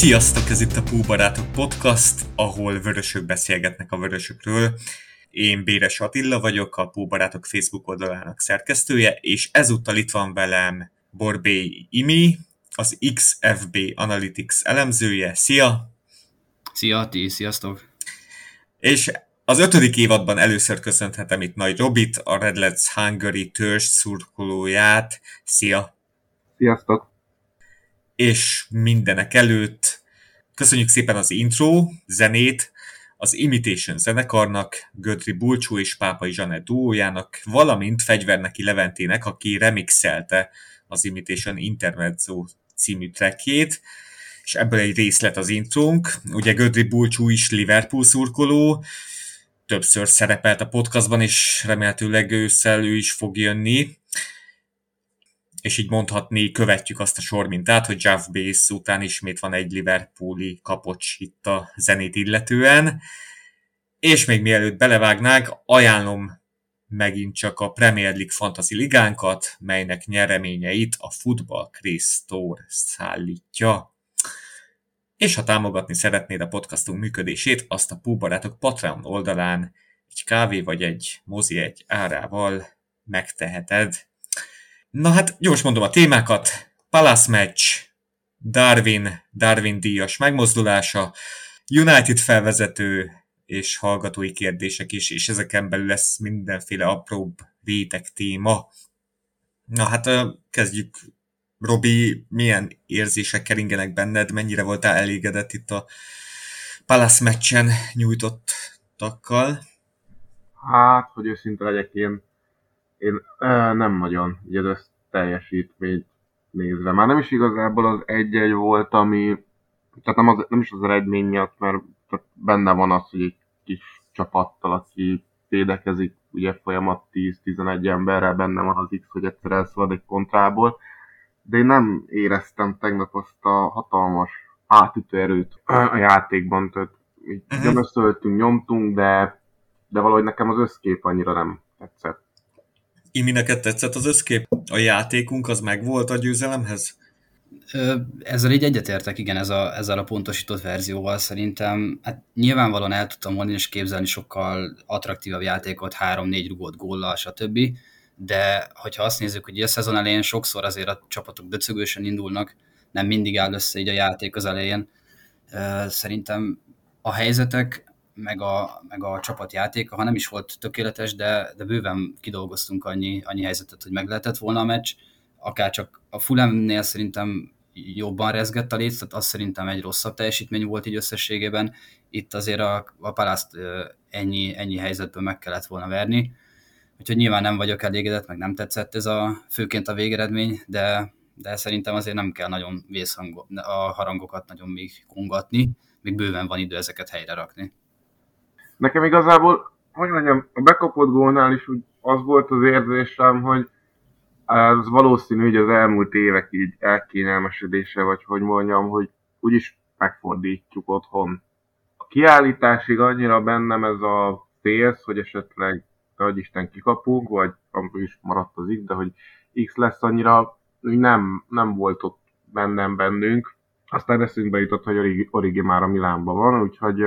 Sziasztok, ez itt a Pú Barátok Podcast, ahol vörösök beszélgetnek a vörösökről. Én Béres Attila vagyok, a Pú Barátok Facebook oldalának szerkesztője, és ezúttal itt van velem Borbé Imi, az XFB Analytics elemzője. Szia! Szia, ti, sziasztok! És az ötödik évadban először köszönhetem itt Nagy Robit, a Red Let's Hungary törzs szurkolóját. Szia! Sziasztok! És mindenek előtt köszönjük szépen az intro, zenét, az Imitation zenekarnak, Gödri Bulcsú és Pápai Zsanett duójának, valamint Fegyverneki Leventének, aki remixelte az Imitation Intermezzo című trackjét, és ebből egy részlet az intrónk. Ugye Gödri Bulcsú is Liverpool szurkoló, többször szerepelt a podcastban, és remélhetőleg ősszel ő is fog jönni. És így mondhatni, követjük azt a sormintát, hogy Jeff Bass után ismét van egy Liverpooli kapocs itt a zenét illetően. És még mielőtt belevágnánk, ajánlom megint csak a Premier League Fantasy ligánkat, melynek nyereményeit a Football Chris Store szállítja. És ha támogatni szeretnéd a podcastunk működését, azt a Púbarátok Patreon oldalán egy kávé vagy egy mozi egy árával megteheted. Na hát, gyors mondom a témákat. Palace match, Darwin, Darwin díjas megmozdulása, United felvezető és hallgatói kérdések is, és ezeken belül lesz mindenféle apróbb réteg téma. Na hát kezdjük Robi, milyen érzések keringenek benned, mennyire voltál elégedett itt a Palace meccsen nyújtottakkal? Hát, hogy őszinte legyek, én, én e, nem nagyon így az teljesítményt nézve. Már nem is igazából az egy-egy volt, ami, tehát nem, az, nem is az eredmény miatt, mert tehát benne van az, hogy egy kis csapattal, aki védekezik, ugye folyamat 10-11 emberrel benne van az X, hogy egyszer elszalad egy kontrából, de én nem éreztem tegnap azt a hatalmas átütő erőt a játékban, tehát uh-huh. összeöltünk, nyomtunk, de, de valahogy nekem az összkép annyira nem tetszett. Imi, neked tetszett az összkép? A játékunk az megvolt a győzelemhez? Ezzel így egyetértek, igen, ez a, ezzel a pontosított verzióval szerintem. Hát nyilvánvalóan el tudtam mondani és képzelni sokkal attraktívabb játékot, 3-4 rugott góllal, stb de hogyha azt nézzük, hogy a szezon elején sokszor azért a csapatok döcögősen indulnak, nem mindig áll össze így a játék az elején. Szerintem a helyzetek, meg a, meg a csapatjátéka, ha nem is volt tökéletes, de, de bőven kidolgoztunk annyi, annyi helyzetet, hogy meg lehetett volna a meccs. Akár csak a Fulemnél szerintem jobban rezgett a léc, tehát az szerintem egy rosszabb teljesítmény volt így összességében. Itt azért a, a Palászt ennyi, ennyi helyzetből meg kellett volna verni Úgyhogy nyilván nem vagyok elégedett, meg nem tetszett ez a főként a végeredmény, de, de szerintem azért nem kell nagyon vészhangok, a harangokat nagyon még kongatni, még bőven van idő ezeket helyre rakni. Nekem igazából, hogy mondjam, a bekapott gólnál is úgy az volt az érzésem, hogy az valószínű, hogy az elmúlt évek így elkényelmesedése, vagy hogy mondjam, hogy úgyis megfordítjuk otthon. A kiállításig annyira bennem ez a félsz, hogy esetleg hogy Isten kikapunk, vagy amikor is maradt az X, de hogy X lesz annyira, hogy nem, nem volt ott bennem bennünk. Aztán eszünkbe jutott, hogy Origi, Origi már a Milánban van, úgyhogy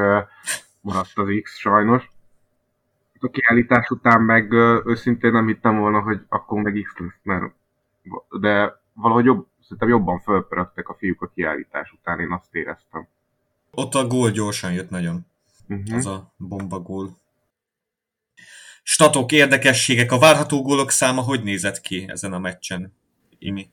maradt az X sajnos. A kiállítás után meg őszintén nem hittem volna, hogy akkor meg X lesz, mert de valahogy jobb, szerintem jobban fölpörögtek a fiúk a kiállítás után, én azt éreztem. Ott a gól gyorsan jött nagyon. Uh-huh. Az a bomba gól statok, érdekességek, a várható gólok száma hogy nézett ki ezen a meccsen, Imi?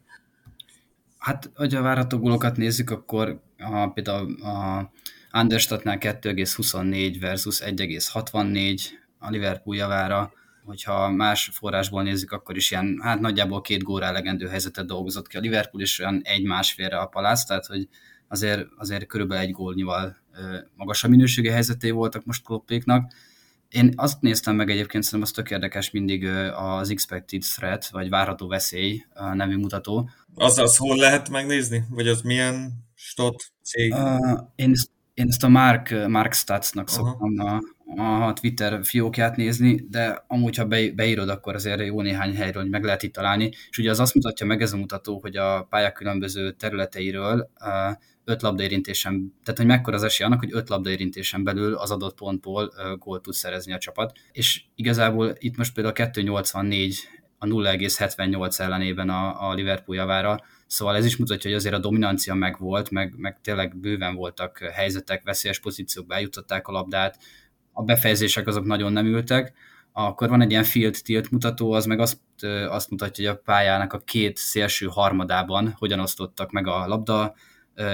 Hát, hogy a várható gólokat nézzük, akkor a, például a Anderstatnál 2,24 versus 1,64 a Liverpool javára, hogyha más forrásból nézzük, akkor is ilyen, hát nagyjából két góra elegendő helyzetet dolgozott ki a Liverpool, és olyan egy-másfélre a Palász, tehát hogy azért, azért körülbelül egy gólnyival magasabb minőségi helyzeté voltak most Kloppéknak, én azt néztem meg egyébként, szerintem az tök érdekes mindig az Expected Threat, vagy Várható Veszély nevű mutató. Az az hol lehet megnézni? Vagy az milyen stot cég? Uh, én, ezt, én ezt a Mark, Mark Statsnak szoktam a, a Twitter fiókját nézni, de amúgy, ha beírod, akkor azért jó néhány helyről meg lehet itt találni. És ugye az azt mutatja meg ez a mutató, hogy a pályák különböző területeiről öt labdaérintésen, tehát hogy mekkora az esély annak, hogy öt labdaérintésen belül az adott pontból gólt tud szerezni a csapat. És igazából itt most például 284 a 0,78 ellenében a, a Liverpool javára, szóval ez is mutatja, hogy azért a dominancia megvolt, meg, meg tényleg bőven voltak helyzetek, veszélyes pozíciók, bejutották a labdát, a befejezések azok nagyon nem ültek, akkor van egy ilyen field tilt mutató, az meg azt, azt mutatja, hogy a pályának a két szélső harmadában hogyan osztottak meg a labda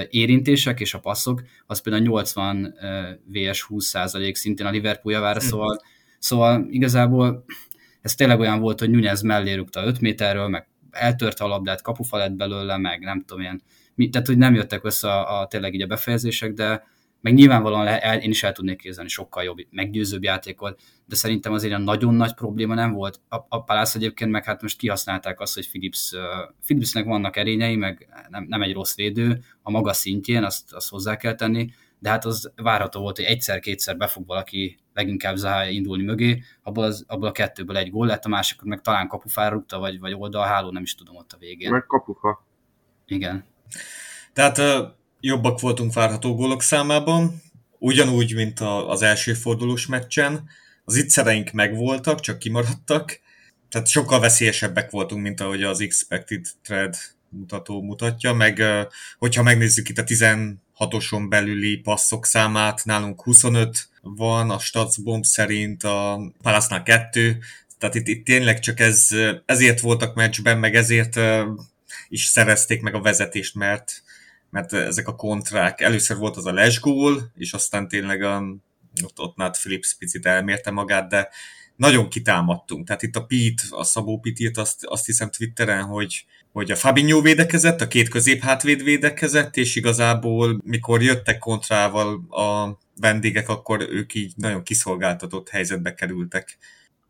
érintések és a passzok, az például 80 VS 20 százalék szintén a Liverpool javára, mhm. szóval, szóval igazából ez tényleg olyan volt, hogy Nunez mellé rúgta 5 méterről, meg eltörte a labdát, kapufa lett belőle, meg nem tudom ilyen, tehát hogy nem jöttek össze a, a tényleg így a befejezések, de meg nyilvánvalóan le, el, én is el tudnék képzelni sokkal jobb, meggyőzőbb játékot, de szerintem azért a nagyon nagy probléma nem volt. A, a Palász egyébként meg hát most kihasználták azt, hogy Philips, uh, Philipsnek vannak erényei, meg nem, nem egy rossz védő, a maga szintjén, azt, azt hozzá kell tenni, de hát az várható volt, hogy egyszer-kétszer be fog valaki leginkább Zaha indulni mögé, abból, az, abból a kettőből egy gól lett, a másikot meg talán kapufára rúgta, vagy, vagy oldalháló, nem is tudom ott a végén. Meg kapufa. Igen. Tehát jobbak voltunk várható gólok számában, ugyanúgy, mint az első fordulós meccsen. Az ittszereink megvoltak, csak kimaradtak, tehát sokkal veszélyesebbek voltunk, mint ahogy az Expected Thread mutató mutatja, meg hogyha megnézzük itt a 16-oson belüli passzok számát, nálunk 25 van, a Statsbomb szerint a Palace-nál 2, tehát itt, itt tényleg csak ez, ezért voltak meccsben, meg ezért is szerezték meg a vezetést, mert mert ezek a kontrák, először volt az a lesgól, és aztán tényleg a, ott, ott Nat Phillips picit elmérte magát, de nagyon kitámadtunk. Tehát itt a Pete, a Szabó Pete írt azt, azt hiszem Twitteren, hogy, hogy a Fabinho védekezett, a két középhátvéd védekezett, és igazából mikor jöttek kontrával a vendégek, akkor ők így nagyon kiszolgáltatott helyzetbe kerültek.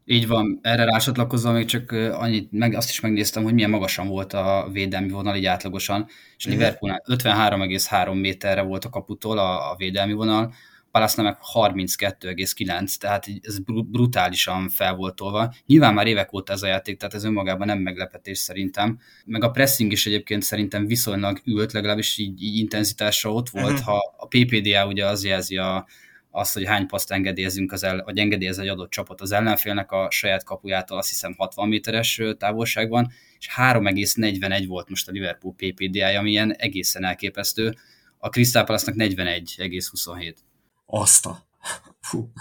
Így van, erre rásatlakozva még csak annyit, meg azt is megnéztem, hogy milyen magasan volt a védelmi vonal, így átlagosan, és mm. Liverpoolnál 53,3 méterre volt a kaputól a, a védelmi vonal, palace meg 32,9, tehát ez brutálisan fel volt tolva. Nyilván már évek óta ez a játék, tehát ez önmagában nem meglepetés szerintem. Meg a pressing is egyébként szerintem viszonylag ült, legalábbis így, így intenzitásra ott volt. Uh-huh. Ha a PPDA ugye az jelzi a, azt, hogy hány paszt engedélyezünk, az el, vagy engedélyez egy adott csapat az ellenfélnek a saját kapujától, azt hiszem 60 méteres távolságban, és 3,41 volt most a Liverpool PPD-ja, ami ilyen egészen elképesztő. A Crystal Palace-nak 41,27. Azt a... Fú.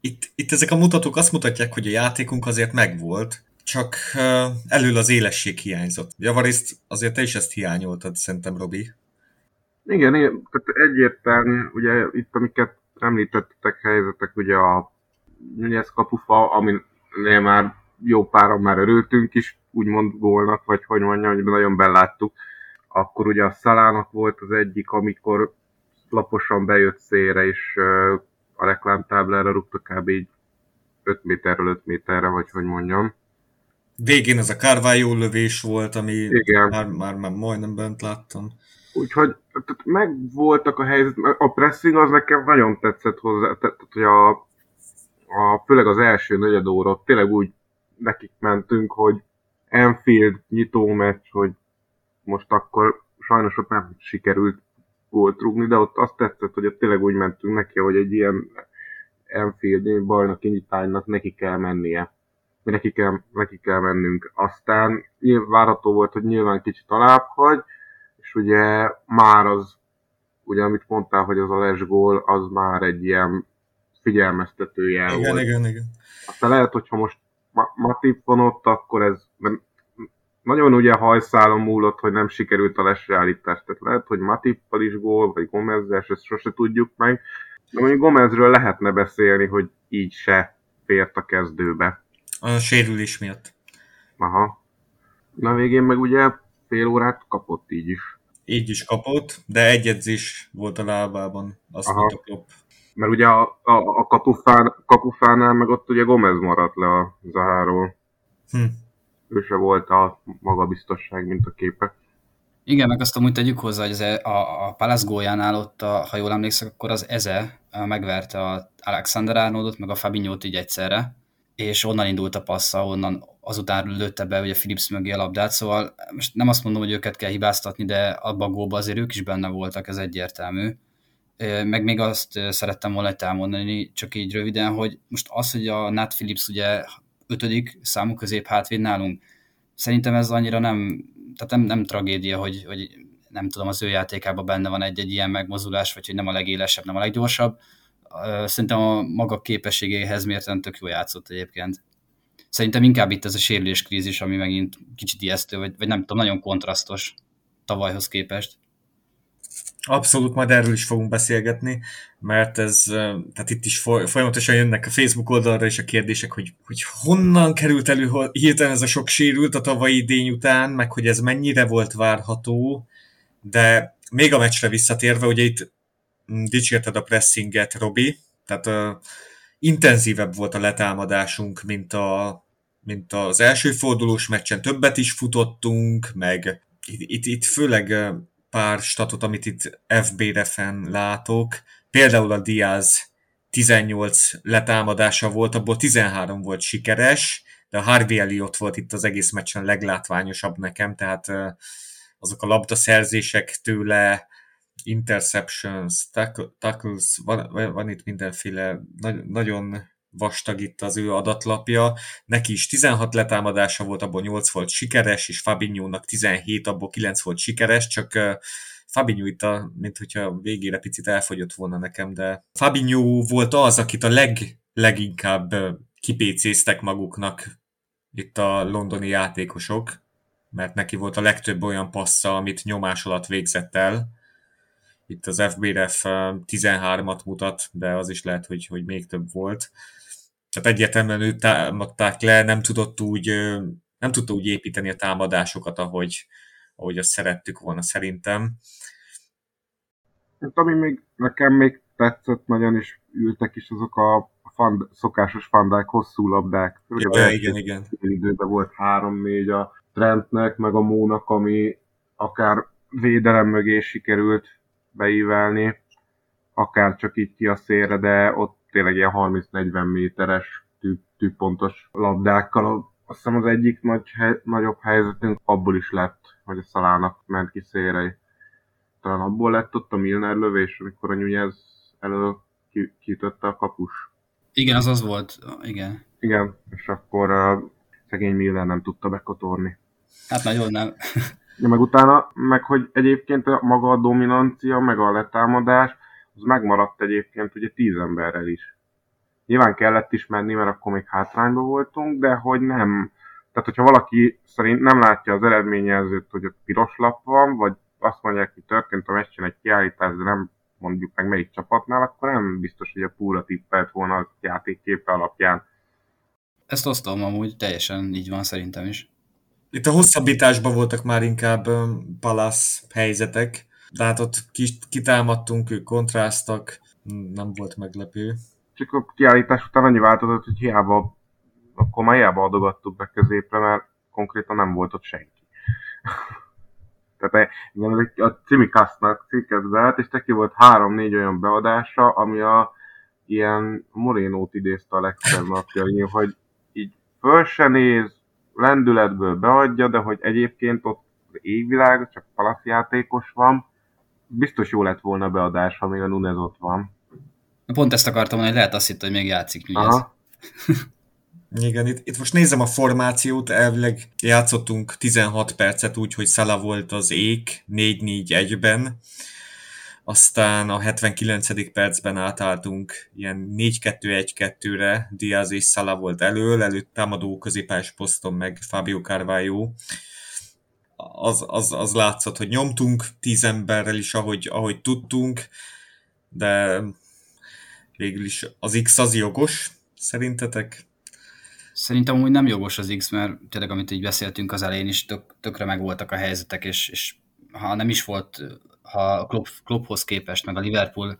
Itt, itt ezek a mutatók azt mutatják, hogy a játékunk azért megvolt, csak elől az élesség hiányzott. Javarészt azért te is ezt hiányoltad, szerintem, Robi. Igen, igen tehát egyértelmű, ugye itt amiket említettek helyzetek, ugye a Nunez kapufa, aminél már jó páran már örültünk is, úgymond gólnak, vagy hogy mondjam, hogy nagyon beláttuk. Akkor ugye a Szalának volt az egyik, amikor laposan bejött szélre, és a reklámtáblára rúgta kb. így 5 méterről 5 méterre, vagy hogy mondjam. Végén ez a Carvalho lövés volt, ami Igen. Már, már, már majdnem bent láttam. Úgyhogy tehát megvoltak a helyzet, a pressing az nekem nagyon tetszett hozzá, tehát hogy a, a, főleg az első negyed óra, tényleg úgy nekik mentünk, hogy Enfield nyitó meccs, hogy most akkor sajnos ott nem sikerült gólt rúgni, de ott azt tetszett, hogy ott tényleg úgy mentünk neki, hogy egy ilyen Enfield bajnoki nyitánynak neki kell mennie. Neki kell, neki kell mennünk. Aztán várható volt, hogy nyilván kicsit alább hagy, és ugye már az, ugye amit mondtál, hogy az a lesgól, az már egy ilyen figyelmeztető jel igen, volt. Igen, igen. Aztán lehet, hogyha most Matip van ott, akkor ez nagyon ugye hajszálon múlott, hogy nem sikerült a lesreállítás. Tehát lehet, hogy Matippal is gól, vagy Gomezzel, ezt sose tudjuk meg. De mondjuk Gomezről lehetne beszélni, hogy így se fért a kezdőbe. A sérülés miatt. Aha. Na végén meg ugye fél órát kapott így is. Így is kapott, de egy edzés volt a lábában, azt Aha. mondta Klopp. Mert ugye a, a, a kapufán, kapufánál meg ott ugye Gomez maradt le a Zaháról. Hm. Ő se volt a magabiztosság, mint a képe. Igen, meg azt amúgy tegyük hozzá, hogy az e, a, a Palace góljánál ott, a, ha jól emlékszek, akkor az Eze megverte a Alexander Arnoldot, meg a Fabinho-t így egyszerre, és onnan indult a passza, onnan azután lőtte be ugye Philips mögé a labdát, szóval most nem azt mondom, hogy őket kell hibáztatni, de abban a góba azért ők is benne voltak, ez egyértelmű. Meg még azt szerettem volna elmondani, csak így röviden, hogy most az, hogy a Nat Phillips ugye ötödik számú közép hátvéd nálunk, szerintem ez annyira nem, tehát nem, nem tragédia, hogy, hogy nem tudom, az ő játékában benne van egy-egy ilyen megmozulás, vagy hogy nem a legélesebb, nem a leggyorsabb. Szerintem a maga képességéhez mérten tök jó játszott egyébként. Szerintem inkább itt ez a sérülés krízis, ami megint kicsit ijesztő, vagy, vagy nem tudom, nagyon kontrasztos tavalyhoz képest. Abszolút, majd erről is fogunk beszélgetni, mert ez, tehát itt is folyamatosan jönnek a Facebook oldalra is a kérdések, hogy, hogy honnan került elő hirtelen ez a sok sérült a tavalyi idény után, meg hogy ez mennyire volt várható, de még a meccsre visszatérve, ugye itt dicsérted a pressinget, Robi, tehát uh, intenzívebb volt a letámadásunk, mint, a, mint az első fordulós meccsen, többet is futottunk, meg itt, itt, itt főleg pár statot, amit itt FB-refen látok. Például a Diaz 18 letámadása volt, abból 13 volt sikeres, de a Harvey Elliott volt itt az egész meccsen leglátványosabb nekem, tehát azok a labdaszerzések tőle, interceptions, tackles, van, van itt mindenféle, nagyon vastag itt az ő adatlapja. Neki is 16 letámadása volt, abból 8 volt sikeres, és Fabinho-nak 17, abból 9 volt sikeres, csak Fabinho itt, a, mint hogyha végére picit elfogyott volna nekem, de Fabinho volt az, akit a leg, leginkább kipécéztek maguknak itt a londoni játékosok, mert neki volt a legtöbb olyan passza, amit nyomás alatt végzett el. Itt az FBRF 13-at mutat, de az is lehet, hogy, hogy még több volt tehát egyértelműen őt támadták le, nem tudott úgy, nem tudta úgy építeni a támadásokat, ahogy, ahogy azt szerettük volna szerintem. Hát, ami még nekem még tetszett nagyon, és ültek is azok a fand, szokásos fandák, hosszú labdák. Ja, igen, igen. Időben volt három-négy a Trentnek, meg a Mónak, ami akár védelem mögé sikerült beívelni, akár csak így ki a szélre, de ott tényleg ilyen 30-40 méteres tűpontos labdákkal. Azt hiszem az egyik nagy, nagyobb helyzetünk abból is lett, hogy a szalának ment ki szélre. Talán abból lett ott a Milner lövés, amikor a Nunez elő kiütötte a kapus. Igen, az az volt, igen. Igen, és akkor uh, szegény Milner nem tudta bekotorni. Hát nagyon nem. ja, meg utána, meg hogy egyébként a maga a dominancia, meg a letámadás, az megmaradt egyébként ugye tíz emberrel is. Nyilván kellett is menni, mert akkor még hátrányban voltunk, de hogy nem. Tehát, hogyha valaki szerint nem látja az eredményezőt, hogy ott piros lap van, vagy azt mondják, hogy történt a meccsen egy kiállítás, de nem mondjuk meg melyik csapatnál, akkor nem biztos, hogy a púra tippelt volna a játékképe alapján. Ezt osztom amúgy, teljesen így van szerintem is. Itt a hosszabbításban voltak már inkább palasz helyzetek, de hát ott kitámadtunk, ők kontráztak, nem volt meglepő. Csak a kiállítás után annyi változott, hogy hiába, akkor már hiába adogattuk be középre, mert konkrétan nem volt ott senki. Tehát igen, a Cimikasznak cikket beállt, és neki volt három-négy olyan beadása, ami a ilyen Morénót idézte a legszebb napja, hogy így föl se néz, lendületből beadja, de hogy egyébként ott égvilág, csak palaszjátékos van, biztos jó lett volna beadás, ha még a Nunez ott van. Pont ezt akartam mondani, hogy lehet azt hitt, hogy még játszik Nunez. Igen, itt, itt most nézem a formációt, elvileg játszottunk 16 percet úgy, hogy Szala volt az ék 4-4-1-ben, aztán a 79. percben átálltunk ilyen 4-2-1-2-re, Diaz és Szala volt elől, előtt támadó középás poszton meg Fabio Carvalho, az, az, az látszott, hogy nyomtunk tíz emberrel is, ahogy, ahogy tudtunk, de végül is az X az jogos, szerintetek? Szerintem úgy nem jogos az X, mert tényleg, amit így beszéltünk az elején is, tök, tökre meg voltak a helyzetek, és, és ha nem is volt, ha a Klopp, Klopphoz képest, meg a Liverpool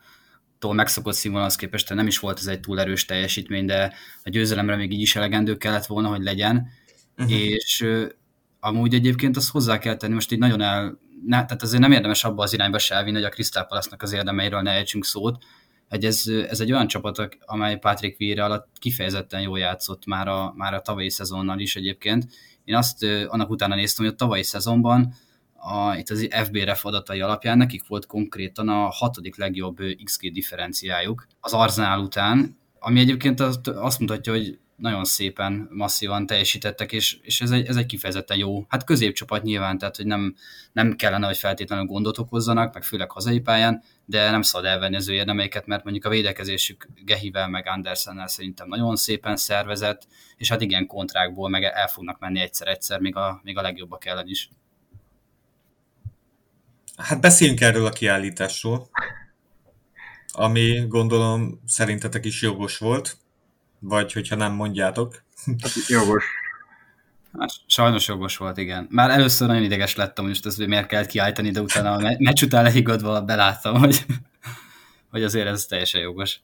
tól megszokott színvonalhoz képest, nem is volt ez egy túl erős teljesítmény, de a győzelemre még így is elegendő kellett volna, hogy legyen, uh-huh. és amúgy egyébként azt hozzá kell tenni, most így nagyon ne, tehát azért nem érdemes abba az irányba se elvinni, hogy a Crystal Palace-nak az érdemeiről ne ejtsünk szót, hogy ez, ez egy olyan csapat, amely Patrick Vieira alatt kifejezetten jól játszott már a, már a tavalyi szezonnal is egyébként. Én azt annak utána néztem, hogy a tavalyi szezonban a, itt az FBRF adatai alapján nekik volt konkrétan a hatodik legjobb XG differenciájuk az Arzenál után, ami egyébként azt, azt mutatja, hogy nagyon szépen, masszívan teljesítettek, és, és ez, egy, ez egy kifejezetten jó, hát középcsapat nyilván, tehát hogy nem, nem kellene, hogy feltétlenül gondot okozzanak, meg főleg hazai pályán, de nem szabad elvenni az ő érdemeiket, mert mondjuk a védekezésük Gehivel meg Andersennel szerintem nagyon szépen szervezett, és hát igen, kontrákból meg el fognak menni egyszer-egyszer, még a, még a legjobbak ellen is. Hát beszéljünk erről a kiállításról, ami gondolom szerintetek is jogos volt, vagy hogyha nem mondjátok. Hát, jogos. Hát, sajnos jogos volt, igen. Már először nagyon ideges lettem, hogy most ezt miért kellett kiállítani, de utána a meccs után lehigadva beláttam, hogy, hogy azért ez teljesen jogos.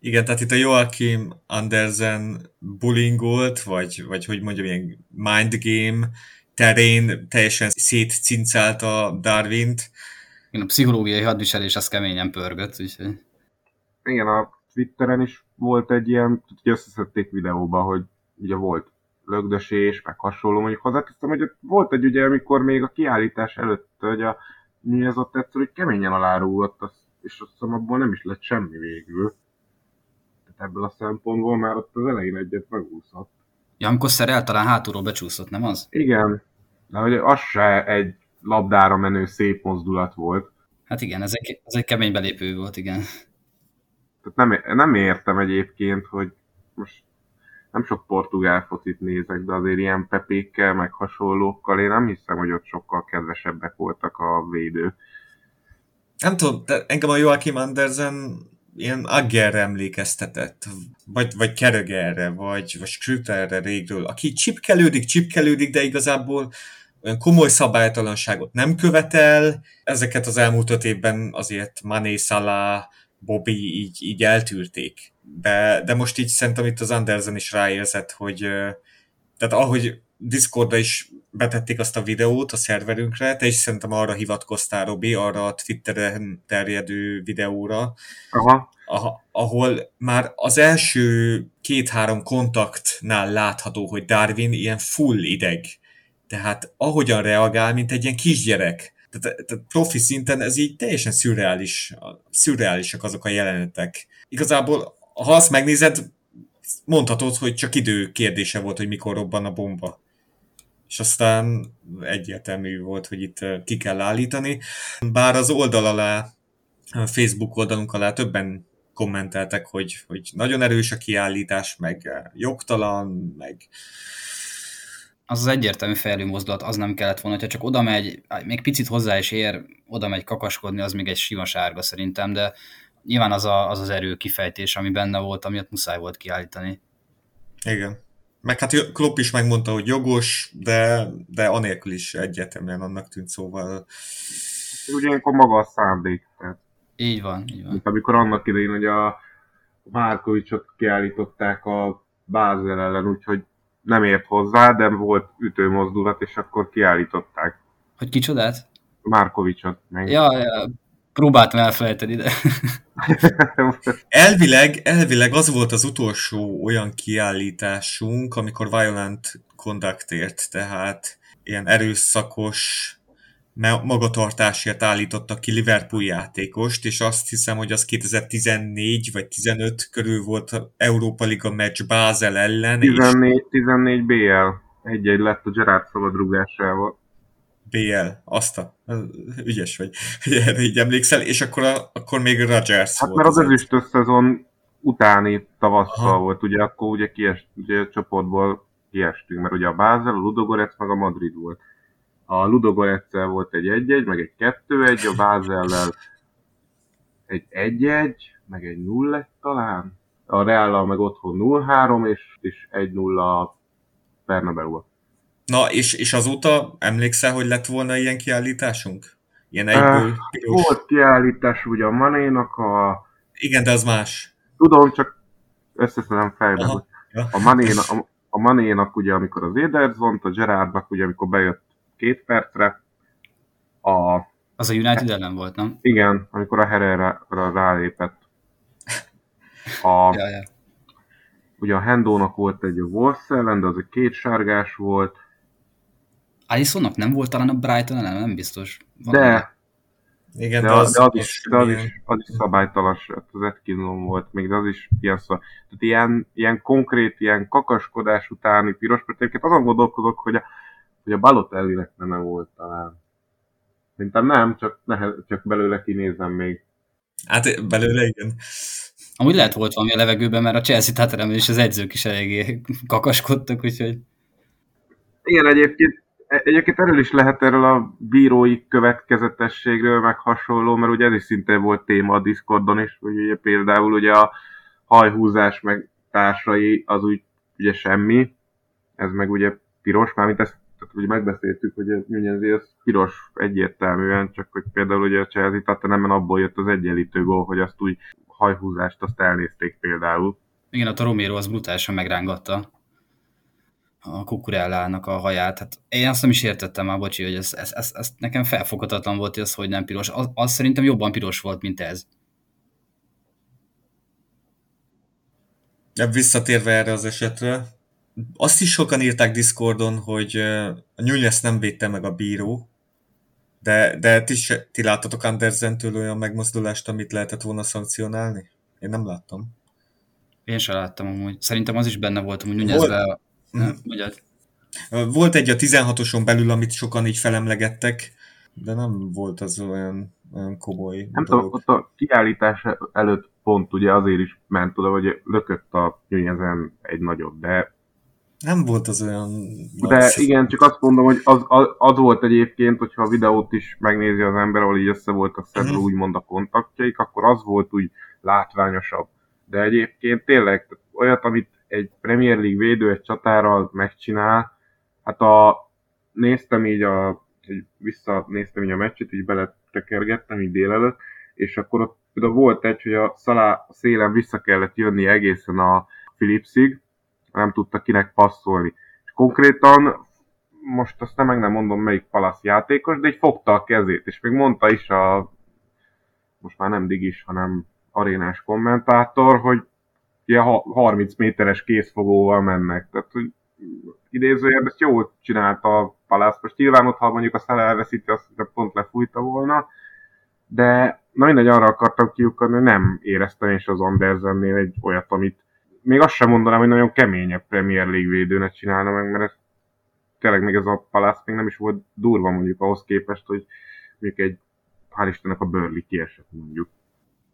Igen, tehát itt a Joachim Andersen bullyingolt, vagy, vagy hogy mondjam, ilyen mind game terén teljesen szétcincálta Darwint. Igen, a pszichológiai hadviselés az keményen pörgött, úgyhogy... Igen, a Twitteren is volt egy ilyen, hogy összeszedték videóba, hogy ugye volt lögdösés, meg hasonló, mondjuk hozzáteszem, hogy volt egy ugye, amikor még a kiállítás előtt, hogy a mi az ott egyszer, hogy keményen alárúgott, és azt hiszem abból nem is lett semmi végül. Tehát ebből a szempontból már ott az elején egyet megúszott. Ja, amikor szerel talán hátulról becsúszott, nem az? Igen, de hogy az se egy labdára menő szép mozdulat volt. Hát igen, ez egy, ez egy kemény belépő volt, igen. Tehát nem, nem értem egyébként, hogy most nem sok portugál focit nézek, de azért ilyen pepékkel, meg hasonlókkal én nem hiszem, hogy ott sokkal kedvesebbek voltak a védők. Nem tudom, de engem a Joachim Andersen ilyen Aggerre emlékeztetett, vagy, vagy Keregerre, vagy, vagy Schröterre régről, aki csipkelődik, csipkelődik, de igazából olyan komoly szabálytalanságot nem követel. Ezeket az elmúlt öt évben azért Mané, Salah, Bobby így, így eltűrték. De, de most így szerintem itt az Andersen is ráérzett, hogy tehát ahogy Discordra is betették azt a videót a szerverünkre, te is szerintem arra hivatkoztál, Robi, arra a Twitteren terjedő videóra, Aha. ahol már az első két-három kontaktnál látható, hogy Darwin ilyen full ideg. Tehát ahogyan reagál, mint egy ilyen kisgyerek tehát, tehát profi szinten ez így teljesen szürreális, szürreálisak azok a jelenetek. Igazából, ha azt megnézed, mondhatod, hogy csak idő kérdése volt, hogy mikor robban a bomba. És aztán egyértelmű volt, hogy itt ki kell állítani. Bár az oldal alá, a Facebook oldalunk alá többen kommenteltek, hogy, hogy nagyon erős a kiállítás, meg jogtalan, meg az az egyértelmű fejlő mozdulat, az nem kellett volna, hogyha csak oda megy, még picit hozzá is ér, oda megy kakaskodni, az még egy sima sárga szerintem, de nyilván az a, az, az erő kifejtés, ami benne volt, amiatt muszáj volt kiállítani. Igen. Meg hát Klopp is megmondta, hogy jogos, de, de anélkül is egyértelműen annak tűnt, szóval... Ugye ilyenkor maga a szándék. Tehát. Így van, így van. Mint amikor annak idején, hogy a Márkovicsot kiállították a Bázel ellen, úgyhogy nem ért hozzá, de volt ütőmozdulat, és akkor kiállították. Hogy kicsodát? Márkovicsot. Meg. Ja, ja, próbáltam elfelejteni, de... elvileg, elvileg az volt az utolsó olyan kiállításunk, amikor Violent Conductért, tehát ilyen erőszakos magatartásért állítottak ki Liverpool játékost, és azt hiszem, hogy az 2014 vagy 15 körül volt Európa Liga meccs Bázel ellen. 14, és... 14 BL. Egy-egy lett a Gerard szabadrugásával. BL, azt a, ügyes vagy, erre így emlékszel, és akkor, a, akkor még Rodgers hát volt. mert az ezüstös szezon utáni tavasszal Aha. volt, ugye akkor ugye, kiest, ugye a csoportból kiestünk, mert ugye a Bázel, a Ludogorec meg a Madrid volt. A Ludogoretzel volt egy 1-1, meg egy 2-1, a Bázellel egy 1-1, meg egy 0 talán. A Reállal meg otthon 0-3, és, és 1-0 a Bernabeu. Na, és, és azóta emlékszel, hogy lett volna ilyen kiállításunk? Ilyen egyből uh, Volt kiállítás ugye a Manénak a... Igen, de az más. Tudom, csak összeszedem fejbe, Aha. ja. a, Manénak, a, a Manénak ugye, amikor az Ederson, a Gerardnak ugye, amikor bejött két percre, A, az a United ellen volt, nem? Igen, amikor a Herrera rálépett. A, ja, ja. Ugye a Hendónak volt egy Wolves ellen, de az egy két sárgás volt. Alisonnak nem volt talán a Brighton ellen, nem biztos. Van de, igen, de, de, az, de az, is, de az, is, az is szabálytalan, az Atkinson volt, még de az is ilyen szó. Tehát ilyen, ilyen konkrét, ilyen kakaskodás utáni piros, mert azon gondolkodok, hogy a, hogy a Balotellinek nem volt talán. Szerintem nem, csak, nehez, csak belőle kinézem még. Hát belőle igen. Amúgy lehet volt valami a levegőben, mert a Chelsea Tottenham és az edzők is eléggé kakaskodtak, úgyhogy... Igen, egyébként, egyébként erről is lehet erről a bírói következetességről, meg hasonló, mert ugye ez is szintén volt téma a Discordon is, hogy ugye például ugye a hajhúzás meg társai az úgy ugye semmi, ez meg ugye piros, mármint ezt tehát ugye megbeszéltük, hogy a Nunez az piros egyértelműen, csak hogy például ugye a Chelsea nem abból jött az egyenlítő gól, hogy azt úgy hajhúzást azt elnézték például. Igen, a Romero az brutálisan megrángatta a kukurellának a haját. Hát én azt nem is értettem már, bocsi, hogy ez, ez, ez, ez nekem felfoghatatlan volt, hogy ez hogy nem piros. Az, az szerintem jobban piros volt, mint ez. Visszatérve erre az esetre, azt is sokan írták Discordon, hogy a Nunez nem védte meg a bíró, de, de ti, se, ti láttatok Andersentől olyan megmozdulást, amit lehetett volna szankcionálni? Én nem láttam. Én sem láttam amúgy. Szerintem az is benne volt, hogy Nunezbe... Volt, mm. volt egy a 16-oson belül, amit sokan így felemlegettek, de nem volt az olyan, olyan komoly Nem tudom, ott a kiállítás előtt pont ugye azért is ment oda, hogy lökött a Nunezen egy nagyot, de nem volt az olyan... De az... igen, csak azt mondom, hogy az, az, az volt egyébként, hogyha a videót is megnézi az ember, ahol így össze volt a szedve uh-huh. úgymond a kontaktjaik, akkor az volt úgy látványosabb. De egyébként tényleg olyat, amit egy Premier League védő egy csatárral megcsinál, hát a, néztem így a, így visszanéztem így a meccset, így beletekergettem így délelőtt, és akkor ott például volt egy, hogy a Szalá szélen vissza kellett jönni egészen a Philipsig, nem tudta kinek passzolni. És konkrétan, most azt nem meg nem mondom melyik palasz játékos, de így fogta a kezét, és még mondta is a, most már nem digis, hanem arénás kommentátor, hogy ilyen 30 méteres készfogóval mennek. Tehát, hogy idézőjelben ezt jól csinálta a Palász. Most nyilván ott, ha mondjuk a szele elveszíti, azt pont lefújta volna, de na mindegy, arra akartam kiukadni, hogy nem éreztem is az Andersennél egy olyat, amit még azt sem mondanám, hogy nagyon keményebb Premier League védőnek csinálna meg, mert ez, tényleg még ez a Palace még nem is volt durva mondjuk ahhoz képest, hogy mondjuk egy, hál' Istennek a Burnley kiesett mondjuk.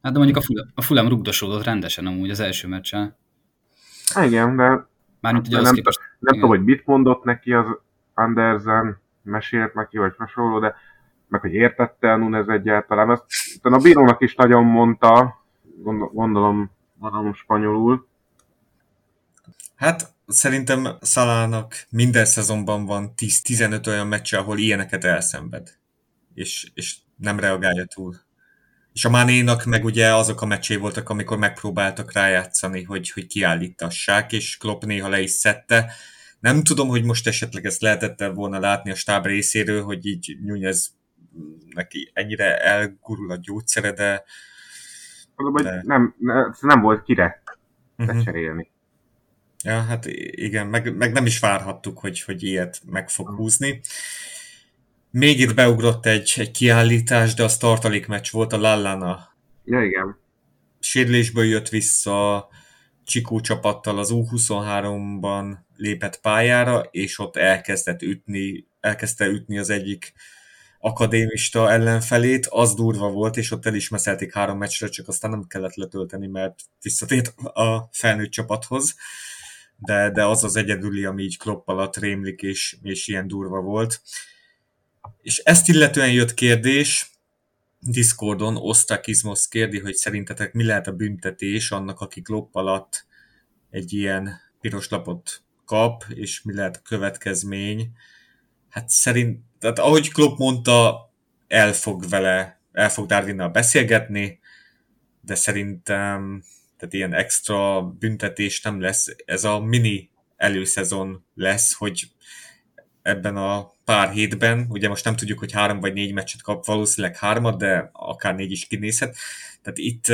Hát de mondjuk a Fulham, a Fulham rugdosódott rendesen amúgy az első meccsen. Igen, de, Mármint, ugye nem, képest, nem tudom, hogy mit mondott neki az Andersen, mesélt neki, vagy hasonló, de meg hogy értette Nunez egyáltalán. Azt a bírónak is nagyon mondta, gondolom, gondolom spanyolul, Hát szerintem Szalának minden szezonban van 10-15 olyan meccse, ahol ilyeneket elszenved, és, és nem reagálja túl. És a Mánénak meg ugye azok a meccsé voltak, amikor megpróbáltak rájátszani, hogy, hogy kiállítassák, és Klopp néha le is szedte. Nem tudom, hogy most esetleg ezt lehetett volna látni a stáb részéről, hogy így Nunez neki ennyire elgurul a gyógyszere, de... de... Nem, nem volt kire uh-huh. cserélni. Ja, hát igen, meg, meg nem is várhattuk, hogy, hogy ilyet meg fog húzni. Még itt beugrott egy, egy kiállítás, de az tartalékmeccs volt a Lallana. Ja, igen. Sérülésből jött vissza Csikó csapattal az U23-ban lépett pályára, és ott elkezdett ütni, elkezdte ütni az egyik akadémista ellenfelét, az durva volt, és ott el is meszelték három meccsre, csak aztán nem kellett letölteni, mert visszatért a felnőtt csapathoz de, de az az egyedüli, ami így Klopp alatt rémlik, és, és ilyen durva volt. És ezt illetően jött kérdés, Discordon Osztakizmos kérdi, hogy szerintetek mi lehet a büntetés annak, aki Klopp alatt egy ilyen piros lapot kap, és mi lehet a következmény. Hát szerint, tehát ahogy Klopp mondta, el fog vele, el fog Darwinnal beszélgetni, de szerintem tehát ilyen extra büntetés nem lesz. Ez a mini előszezon lesz, hogy ebben a pár hétben, ugye most nem tudjuk, hogy három vagy négy meccset kap, valószínűleg hármat, de akár négy is kinézhet. Tehát itt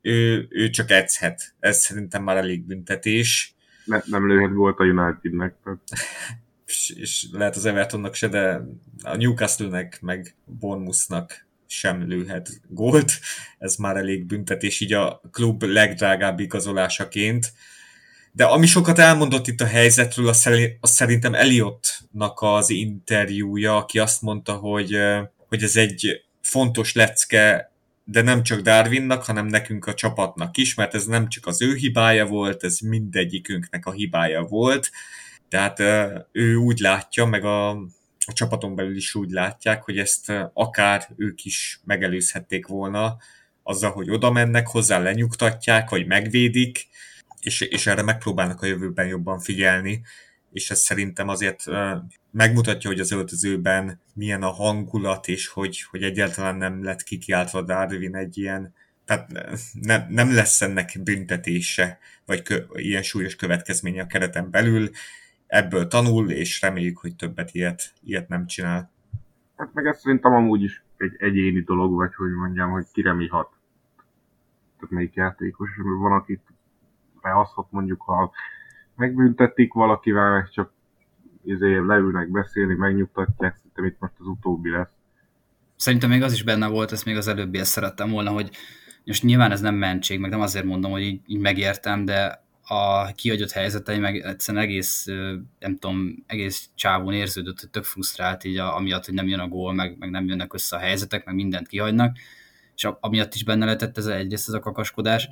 ő, ő csak edzhet. Ez szerintem már elég büntetés. Ne, nem lőhet gólt a Unitednek. és, és lehet az Evertonnak se, de a Newcastle-nek meg Bournemouthnak sem lőhet gólt. Ez már elég büntetés, így a klub legdrágább igazolásaként. De ami sokat elmondott itt a helyzetről, az, szerintem Eliottnak az interjúja, aki azt mondta, hogy, hogy ez egy fontos lecke, de nem csak Darwinnak, hanem nekünk a csapatnak is, mert ez nem csak az ő hibája volt, ez mindegyikünknek a hibája volt. Tehát ő úgy látja, meg a, a csapaton belül is úgy látják, hogy ezt akár ők is megelőzhették volna, azzal, hogy oda mennek hozzá, lenyugtatják, vagy megvédik, és, és erre megpróbálnak a jövőben jobban figyelni, és ez szerintem azért megmutatja, hogy az öltözőben milyen a hangulat, és hogy, hogy egyáltalán nem lett kikiáltva Darwin egy ilyen, tehát ne, nem lesz ennek büntetése, vagy kö, ilyen súlyos következménye a kereten belül, ebből tanul, és reméljük, hogy többet ilyet, ilyet nem csinál. Hát meg ez szerintem amúgy is egy egyéni dolog, vagy hogy mondjam, hogy kire mi hat. Tehát melyik játékos, van, akit beaszhat mondjuk, ha megbüntetik valakivel, meg csak izé, leülnek beszélni, megnyugtatják, szerintem itt most az utóbbi lesz. Szerintem még az is benne volt, ezt még az előbbi ezt szerettem volna, hogy most nyilván ez nem mentség, meg nem azért mondom, hogy így, így megértem, de a kiadott helyzetei meg egyszerűen egész, nem tudom, egész csávón érződött, hogy tök frusztrált így a, amiatt, hogy nem jön a gól, meg, meg nem jönnek össze a helyzetek, meg mindent kihagynak, és amiatt is benne lehetett ez egyrészt ez a kakaskodás,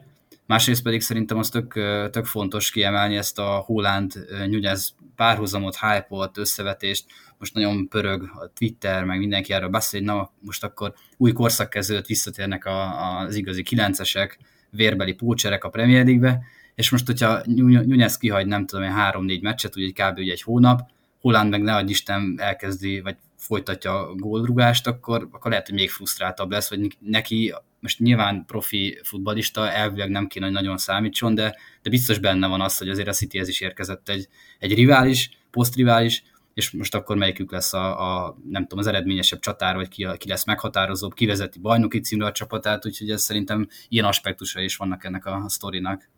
Másrészt pedig szerintem az tök, tök fontos kiemelni ezt a Holland nyugyáz párhuzamot, hype-ot, összevetést. Most nagyon pörög a Twitter, meg mindenki erről beszél, hogy na most akkor új korszak kezdődött, visszatérnek a, az igazi kilencesek, vérbeli pócserek a Premier League-be, és most, hogyha Nyugyász kihagy, nem tudom, három-négy meccset, ugye kb. egy hónap, Holland meg ne adj Isten elkezdi, vagy folytatja a gólrugást, akkor, akkor lehet, hogy még frusztráltabb lesz, vagy neki most nyilván profi futbalista elvileg nem kéne, hogy nagyon számítson, de, de biztos benne van az, hogy azért a Cityhez is érkezett egy, egy rivális, posztrivális, és most akkor melyikük lesz a, a nem tudom, az eredményesebb csatár, vagy ki, ki lesz meghatározóbb, kivezeti bajnoki címre a csapatát, úgyhogy ez szerintem ilyen aspektusai is vannak ennek a, a sztorinak.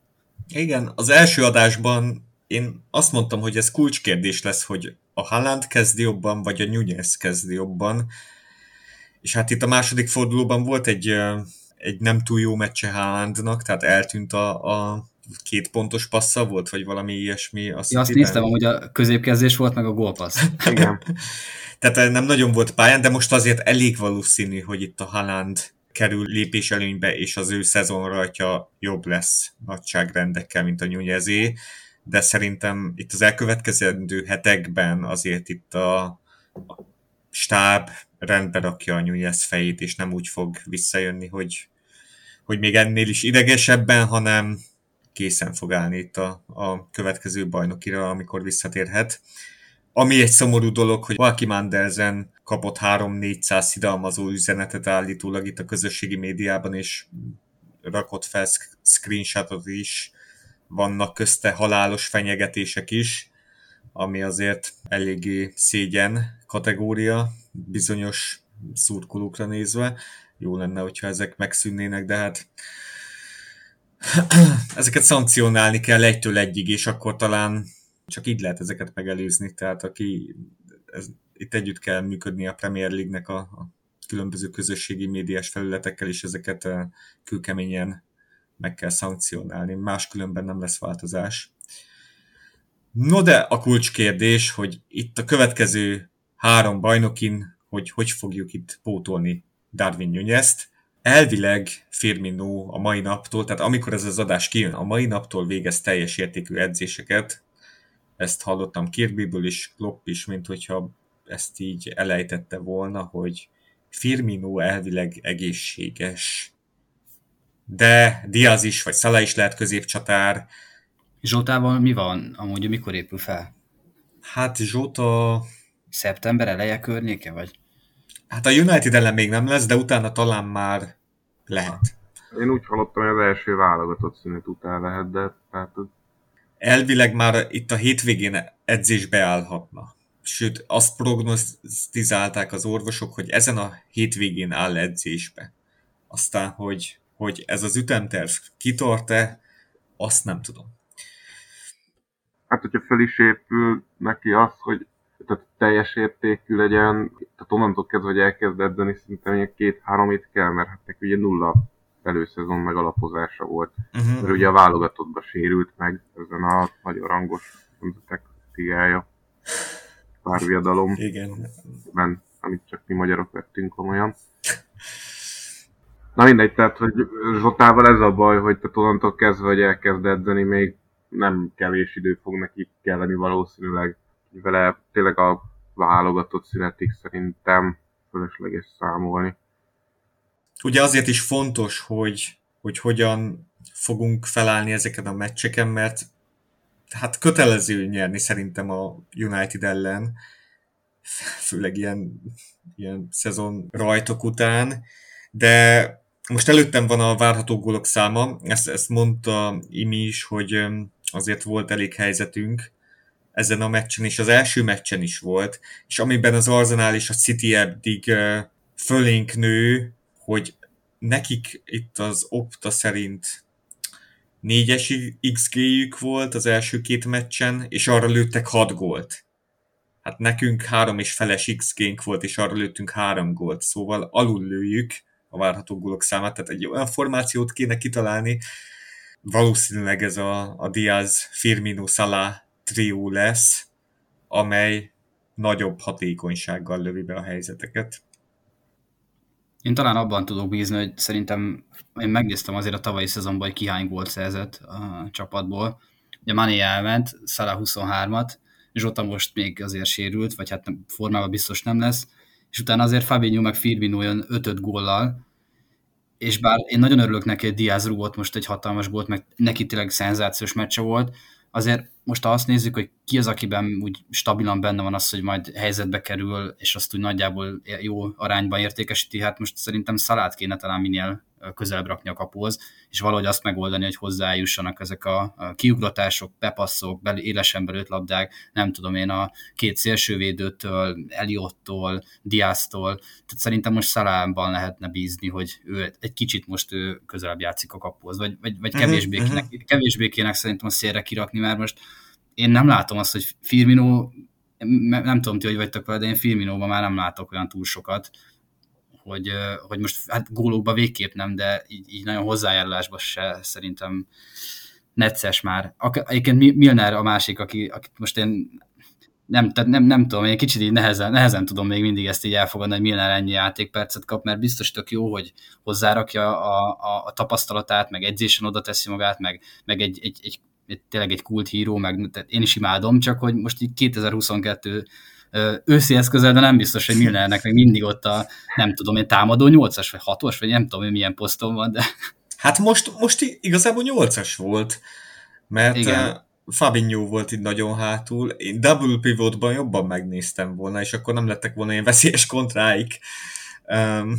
Igen, az első adásban én azt mondtam, hogy ez kulcskérdés lesz, hogy a Haaland kezdi jobban, vagy a Nunez kezdi jobban. És hát itt a második fordulóban volt egy, egy nem túl jó meccse Haalandnak, tehát eltűnt a, a két pontos passza volt, vagy valami ilyesmi. Azt, ja, azt néztem, hogy a középkezdés volt, meg a gólpassz. Igen. tehát nem nagyon volt pályán, de most azért elég valószínű, hogy itt a Haaland kerül lépés előnybe, és az ő szezonrajtja jobb lesz nagyságrendekkel, mint a Nyújezé de szerintem itt az elkövetkezendő hetekben azért itt a, stáb rendbe rakja a Nunez fejét, és nem úgy fog visszajönni, hogy, hogy még ennél is idegesebben, hanem készen fog állni itt a, a következő bajnokira, amikor visszatérhet. Ami egy szomorú dolog, hogy valaki Mandelsen kapott 3-400 szidalmazó üzenetet állítólag itt a közösségi médiában, és rakott fel screenshotot is vannak közte halálos fenyegetések is, ami azért eléggé szégyen kategória bizonyos szurkolókra nézve. Jó lenne, hogyha ezek megszűnnének, de hát ezeket szankcionálni kell egytől egyig, és akkor talán csak így lehet ezeket megelőzni. Tehát aki itt együtt kell működni a Premier League-nek a, a különböző közösségi médiás felületekkel, és ezeket kőkeményen meg kell szankcionálni, máskülönben nem lesz változás. No de a kulcskérdés, hogy itt a következő három bajnokin, hogy hogy fogjuk itt pótolni Darwin Nunez-t. Elvileg Firmino a mai naptól, tehát amikor ez az adás kijön, a mai naptól végez teljes értékű edzéseket. Ezt hallottam Kirbyből is, Klopp is, mint hogyha ezt így elejtette volna, hogy Firmino elvileg egészséges de Diaz is, vagy Szala is lehet középcsatár. Zsótával mi van? Amúgy mikor épül fel? Hát Zsóta... Szeptember eleje környéke, vagy? Hát a United ellen még nem lesz, de utána talán már lehet. Én úgy hallottam, hogy az első válogatott szünet után lehet, de hát... Elvileg már itt a hétvégén edzésbe állhatna. Sőt azt prognosztizálták az orvosok, hogy ezen a hétvégén áll edzésbe. Aztán, hogy, hogy ez az ütemterv kitart-e, azt nem tudom. Hát, hogyha fel is épül neki az, hogy tehát teljes értékű legyen, tehát onnantól kezdve, hogy elkezd edzeni, szinte két-három hét kell, mert hát neki ugye nulla előszezon meg alapozása volt. Uh-huh. Mert ugye a válogatottba sérült meg ezen a nagyon rangos nemzetek ligája párviadalom. Igen. Ben, amit csak mi magyarok vettünk komolyan. Na mindegy, tehát, hogy Zsotával ez a baj, hogy te onnantól kezdve, hogy elkezd edzeni, még nem kevés idő fog neki kelleni valószínűleg. Vele tényleg a válogatott születik szerintem fölösleges számolni. Ugye azért is fontos, hogy, hogy hogyan fogunk felállni ezeken a meccseken, mert hát kötelező nyerni szerintem a United ellen, főleg ilyen, ilyen szezon rajtok után, de most előttem van a várható gólok száma, ezt, ezt mondta Imi is, hogy azért volt elég helyzetünk ezen a meccsen, és az első meccsen is volt, és amiben az Arsenal és a City eddig fölénk nő, hogy nekik itt az Opta szerint négyes XG-jük volt az első két meccsen, és arra lőttek 6 gólt. Hát nekünk három és feles XG-nk volt, és arra lőttünk három gólt, szóval alul lőjük a várható gólok számát, tehát egy olyan formációt kéne kitalálni, valószínűleg ez a, a Diaz, Firmino, Salah trió lesz, amely nagyobb hatékonysággal lövi be a helyzeteket. Én talán abban tudok bízni, hogy szerintem én megnéztem azért a tavalyi szezonban, hogy ki gólt szerzett a csapatból. Ugye Mané elment, Salah 23-at, Zsota most még azért sérült, vagy hát formában biztos nem lesz, és utána azért Fabinho meg Firmino jön 5 góllal, és bár én nagyon örülök neki, hogy Diaz rúgott most egy hatalmas gólt, meg neki tényleg szenzációs meccse volt, azért most ha azt nézzük, hogy ki az, akiben úgy stabilan benne van az, hogy majd helyzetbe kerül, és azt úgy nagyjából jó arányban értékesíti, hát most szerintem szalát kéne talán minél közelebb rakni a kapuhoz, és valahogy azt megoldani, hogy hozzájussanak ezek a kiugratások, bepasszok, bel, élesen belőtt labdák, nem tudom én, a két szélsővédőtől, Eliottól, Diáztól, tehát szerintem most Szalában lehetne bízni, hogy ő egy kicsit most ő közelebb játszik a kapuhoz, vagy, vagy, vagy mhm, kevésbé, uh-huh. kéne, kevésbé kéne szerintem a szélre kirakni, mert most én nem látom azt, hogy Firmino, nem tudom ti, hogy vagytok vele, de én Firminóban már nem látok olyan túl sokat, hogy, hogy most hát gólokba végképp nem, de így, így nagyon hozzájárulásban se szerintem necces már. Egyébként Milner a másik, aki, akit most én nem, tehát nem, nem tudom, én kicsit így nehezen, nehezen tudom még mindig ezt így elfogadni, hogy Milner ennyi játékpercet kap, mert biztos tök jó, hogy hozzárakja a, a, a tapasztalatát, meg edzésen oda teszi magát, meg, meg egy, egy, egy, egy, tényleg egy kult híró, meg tehát én is imádom, csak hogy most így 2022 őszi eszközel, de nem biztos, hogy Milnernek még mindig ott a, nem tudom én, támadó 8-as, vagy 6-os, vagy nem tudom, hogy milyen poszton van, de... Hát most, most igazából 8-as volt, mert Igen. Fabinho volt itt nagyon hátul. Én double pivotban jobban megnéztem volna, és akkor nem lettek volna ilyen veszélyes kontráik. Um,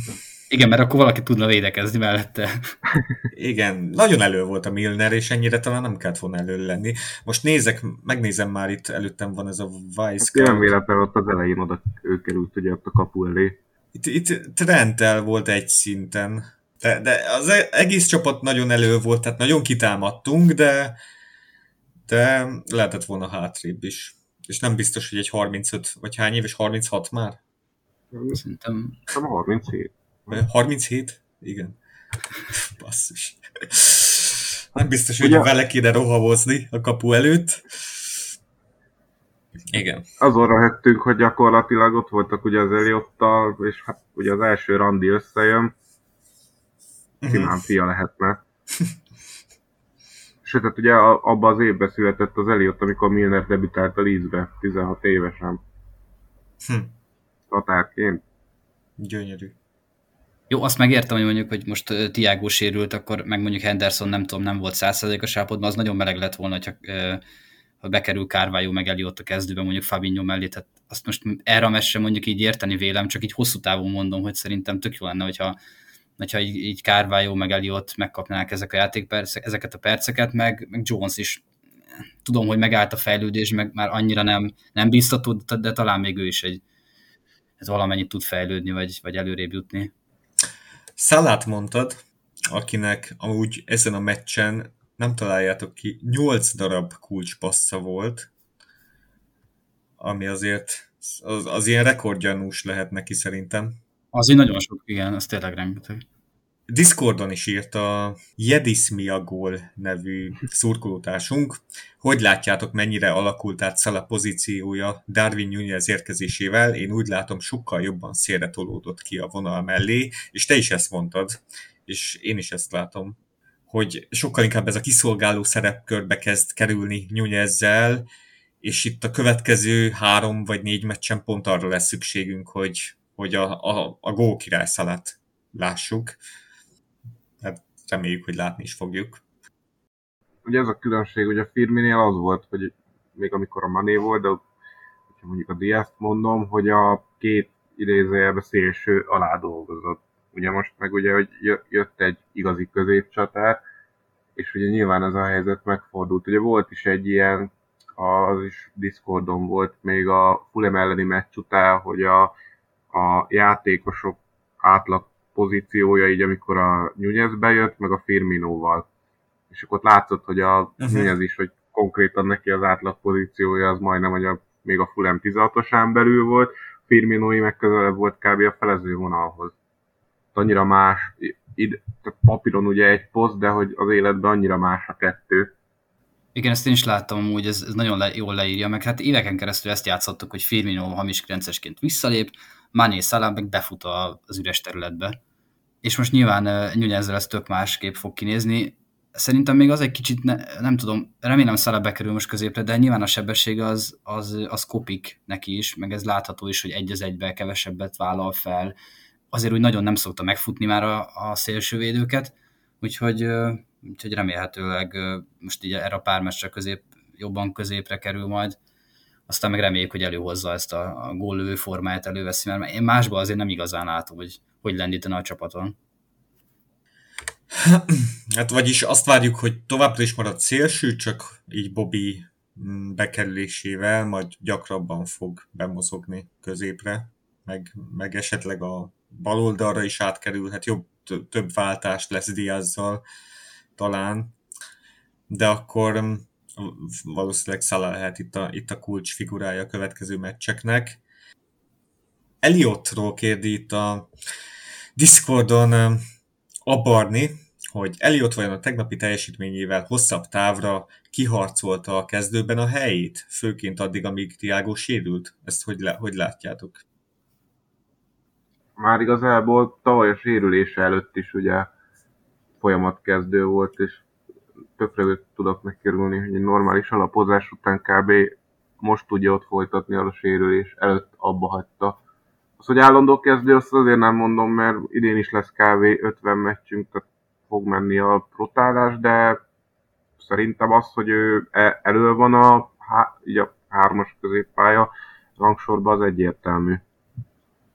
igen, mert akkor valaki tudna védekezni mellette. Igen, nagyon elő volt a Milner, és ennyire talán nem kellett volna elő lenni. Most nézek, megnézem már itt, előttem van ez a Vice. Hát nem véletlenül ott az elején oda ő került ugye ott a kapu elé. Itt, itt Trentel volt egy szinten. De, de az e- egész csapat nagyon elő volt, tehát nagyon kitámadtunk, de, de lehetett volna hátrébb is. És nem biztos, hogy egy 35, vagy hány éves, 36 már? Szerintem... Nem 37. 37? Igen. Basszus. Nem biztos, hogy Ugye... vele kéne rohamozni a kapu előtt. Igen. Azon röhögtünk, hogy gyakorlatilag ott voltak ugye az Eliottal, és hát ugye az első randi összejön. Mhm. Simán uh-huh. fia lehetne. Sőt, hát ugye abban az évben született az Eliott, amikor Milner debütált a Leedsbe, 16 évesen. Hm. Határként. Gyönyörű. Jó, azt megértem, hogy mondjuk, hogy most Tiago sérült, akkor meg mondjuk Henderson nem tudom, nem volt százszerzékos állapotban, az nagyon meleg lett volna, hogyha ha bekerül Kárvályó meg Eliott a kezdőben mondjuk Fabinho mellé, tehát azt most erre a mesre mondjuk így érteni vélem, csak így hosszú távon mondom, hogy szerintem tök jó lenne, hogyha, hogyha így, így Kárvályó meg Eliott megkapnák ezek a játékpercek, ezeket a perceket, meg, meg Jones is tudom, hogy megállt a fejlődés, meg már annyira nem, nem biztató, de talán még ő is egy ez valamennyit tud fejlődni, vagy, vagy előrébb jutni. Szalát mondtad, akinek amúgy ezen a meccsen nem találjátok ki, 8 darab kulcspassza volt, ami azért az, az ilyen rekordgyanús lehet neki szerintem. Az így nagyon sok, igen, az tényleg rengeteg. Discordon is írt a Jedis Miagol nevű szurkolótársunk, hogy látjátok, mennyire alakult át Szala pozíciója Darwin Nunez érkezésével. Én úgy látom, sokkal jobban szélre tolódott ki a vonal mellé, és te is ezt mondtad, és én is ezt látom, hogy sokkal inkább ez a kiszolgáló szerepkörbe kezd kerülni Nunezzel, és itt a következő három vagy négy meccsen pont arra lesz szükségünk, hogy, hogy a, a, a gól király szalát lássuk. Reméljük, hogy látni is fogjuk. Ugye ez a különbség, hogy a Firminél az volt, hogy még amikor a Mané volt, de hogyha mondjuk a Diaz-t mondom, hogy a két idézőjelbe szélső alá dolgozott. Ugye most meg ugye, hogy jött egy igazi középcsatár, és ugye nyilván ez a helyzet megfordult. Ugye volt is egy ilyen az is Discordon volt még a Fulham elleni meccs után, hogy a, a játékosok átlag pozíciója, így amikor a Nunez bejött, meg a Firminóval. És akkor ott látszott, hogy a uh-huh. Nunez is, hogy konkrétan neki az átlag pozíciója az majdnem, hogy a, még a Fulham 16-osán belül volt, Firminói meg közelebb volt kb. a felező vonalhoz. Annyira más, id, tehát papíron ugye egy poszt, de hogy az életben annyira más a kettő. Igen, ezt én is láttam hogy ez, ez nagyon le, jól leírja, meg hát éveken keresztül ezt játszottuk, hogy Firmino hamis krencesként visszalép, Mané Salah meg befut az üres területbe. És most nyilván ezzel ez tök másképp fog kinézni. Szerintem még az egy kicsit, ne, nem tudom, remélem Salah bekerül most középre, de nyilván a sebesség az, az, az kopik neki is, meg ez látható is, hogy egy az egybe kevesebbet vállal fel. Azért úgy nagyon nem szokta megfutni már a, a szélsővédőket, úgyhogy úgyhogy remélhetőleg most így erre a pár közép, jobban középre kerül majd, aztán meg reméljük, hogy előhozza ezt a, a góllövő formáját, előveszi, mert én másban azért nem igazán látom, hogy hogy lendítene a csapaton. Hát vagyis azt várjuk, hogy továbbra is marad szélső, csak így Bobby mm, bekerülésével majd gyakrabban fog bemozogni középre, meg, meg esetleg a bal oldalra is átkerülhet, jobb, több váltást lesz Diazzal, talán, de akkor mm, valószínűleg Szala lehet itt a, itt a kulcs figurája a következő meccseknek. Eliotról kérdi itt a Discordon mm, a Barni, hogy Eliott vajon a tegnapi teljesítményével hosszabb távra kiharcolta a kezdőben a helyét, főként addig, amíg Tiago sérült? Ezt hogy, le, hogy látjátok? Már igazából tavaly a sérülése előtt is ugye folyamatkezdő volt, és tökre tudok megkerülni, hogy egy normális alapozás után kb. most tudja ott folytatni a sérülés, előtt abba hagyta. Az, hogy állandó kezdő, azt azért nem mondom, mert idén is lesz kb. 50 meccsünk, tehát fog menni a rotálás, de szerintem az, hogy ő e- elő van a, így a hármas középpálya rangsorban, az egyértelmű.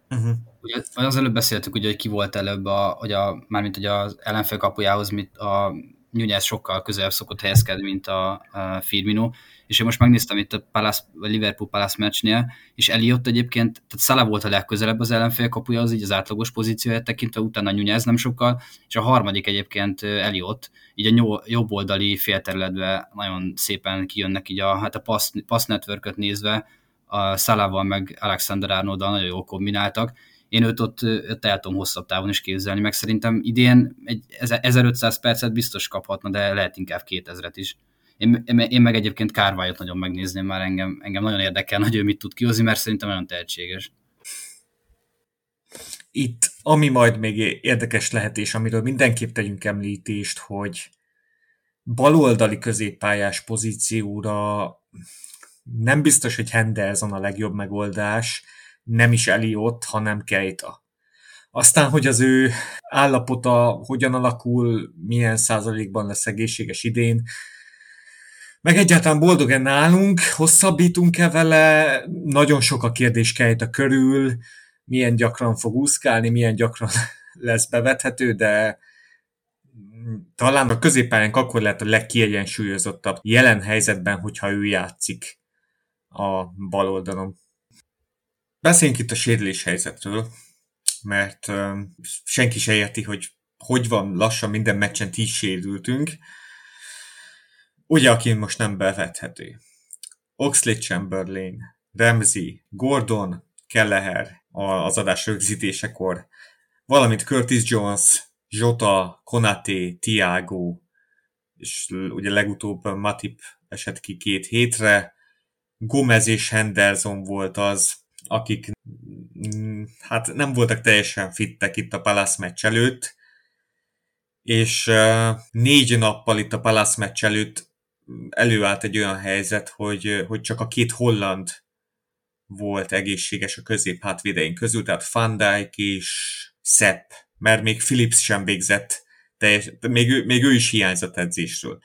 Uh-huh. Ugye, az előbb beszéltük, ugye, hogy ki volt előbb, a, hogy a, mármint hogy az ellenfél kapujához mit a Nunez sokkal közelebb szokott helyezkedni, mint a, a Firmino, és én most megnéztem itt a Palace, a Liverpool Palace meccsnél, és Eliott egyébként, tehát Szala volt a legközelebb az ellenfél kapujához, így az átlagos pozícióját tekintve, utána Nunez nem sokkal, és a harmadik egyébként Eliott, így a jobb oldali félterületbe nagyon szépen kijönnek így a, hát a pass, pass network nézve, a Szalával meg Alexander arnold nagyon jól kombináltak, én őt ott, ott el tudom hosszabb távon is képzelni, meg szerintem idén egy 1500 percet biztos kaphatna, de lehet inkább 2000-et is. Én, én meg egyébként Kárvályot nagyon megnézném már engem, engem nagyon érdekel, hogy ő mit tud kihozni, mert szerintem nagyon tehetséges. Itt, ami majd még érdekes lehet, és amiről mindenképp tegyünk említést, hogy baloldali középpályás pozícióra nem biztos, hogy Henderson a legjobb megoldás, nem is Eliott, hanem Keita. Aztán, hogy az ő állapota hogyan alakul, milyen százalékban lesz egészséges idén, meg egyáltalán boldog-e nálunk, hosszabbítunk-e vele, nagyon sok a kérdés Keita körül, milyen gyakran fog úszkálni, milyen gyakran lesz bevethető, de talán a középpályánk akkor lehet a legkiegyensúlyozottabb jelen helyzetben, hogyha ő játszik a bal oldalon. Beszéljünk itt a sérülés helyzetről, mert senki se érti, hogy hogy van lassan minden meccsen tíz sérültünk. Ugye, aki most nem bevethető. Oxley Chamberlain, Ramsey, Gordon, Kelleher az adás rögzítésekor, valamint Curtis Jones, Jota, Konate, Tiago, és ugye legutóbb Matip esett ki két hétre, Gomez és Henderson volt az, akik hát nem voltak teljesen fittek itt a Palace meccs előtt, és négy nappal itt a Palace meccs előtt előállt egy olyan helyzet, hogy, hogy csak a két holland volt egészséges a közép hátvédeink közül, tehát Van Dijk és Sepp, mert még Philips sem végzett, teljes, még, ő, még ő is hiányzott edzésről.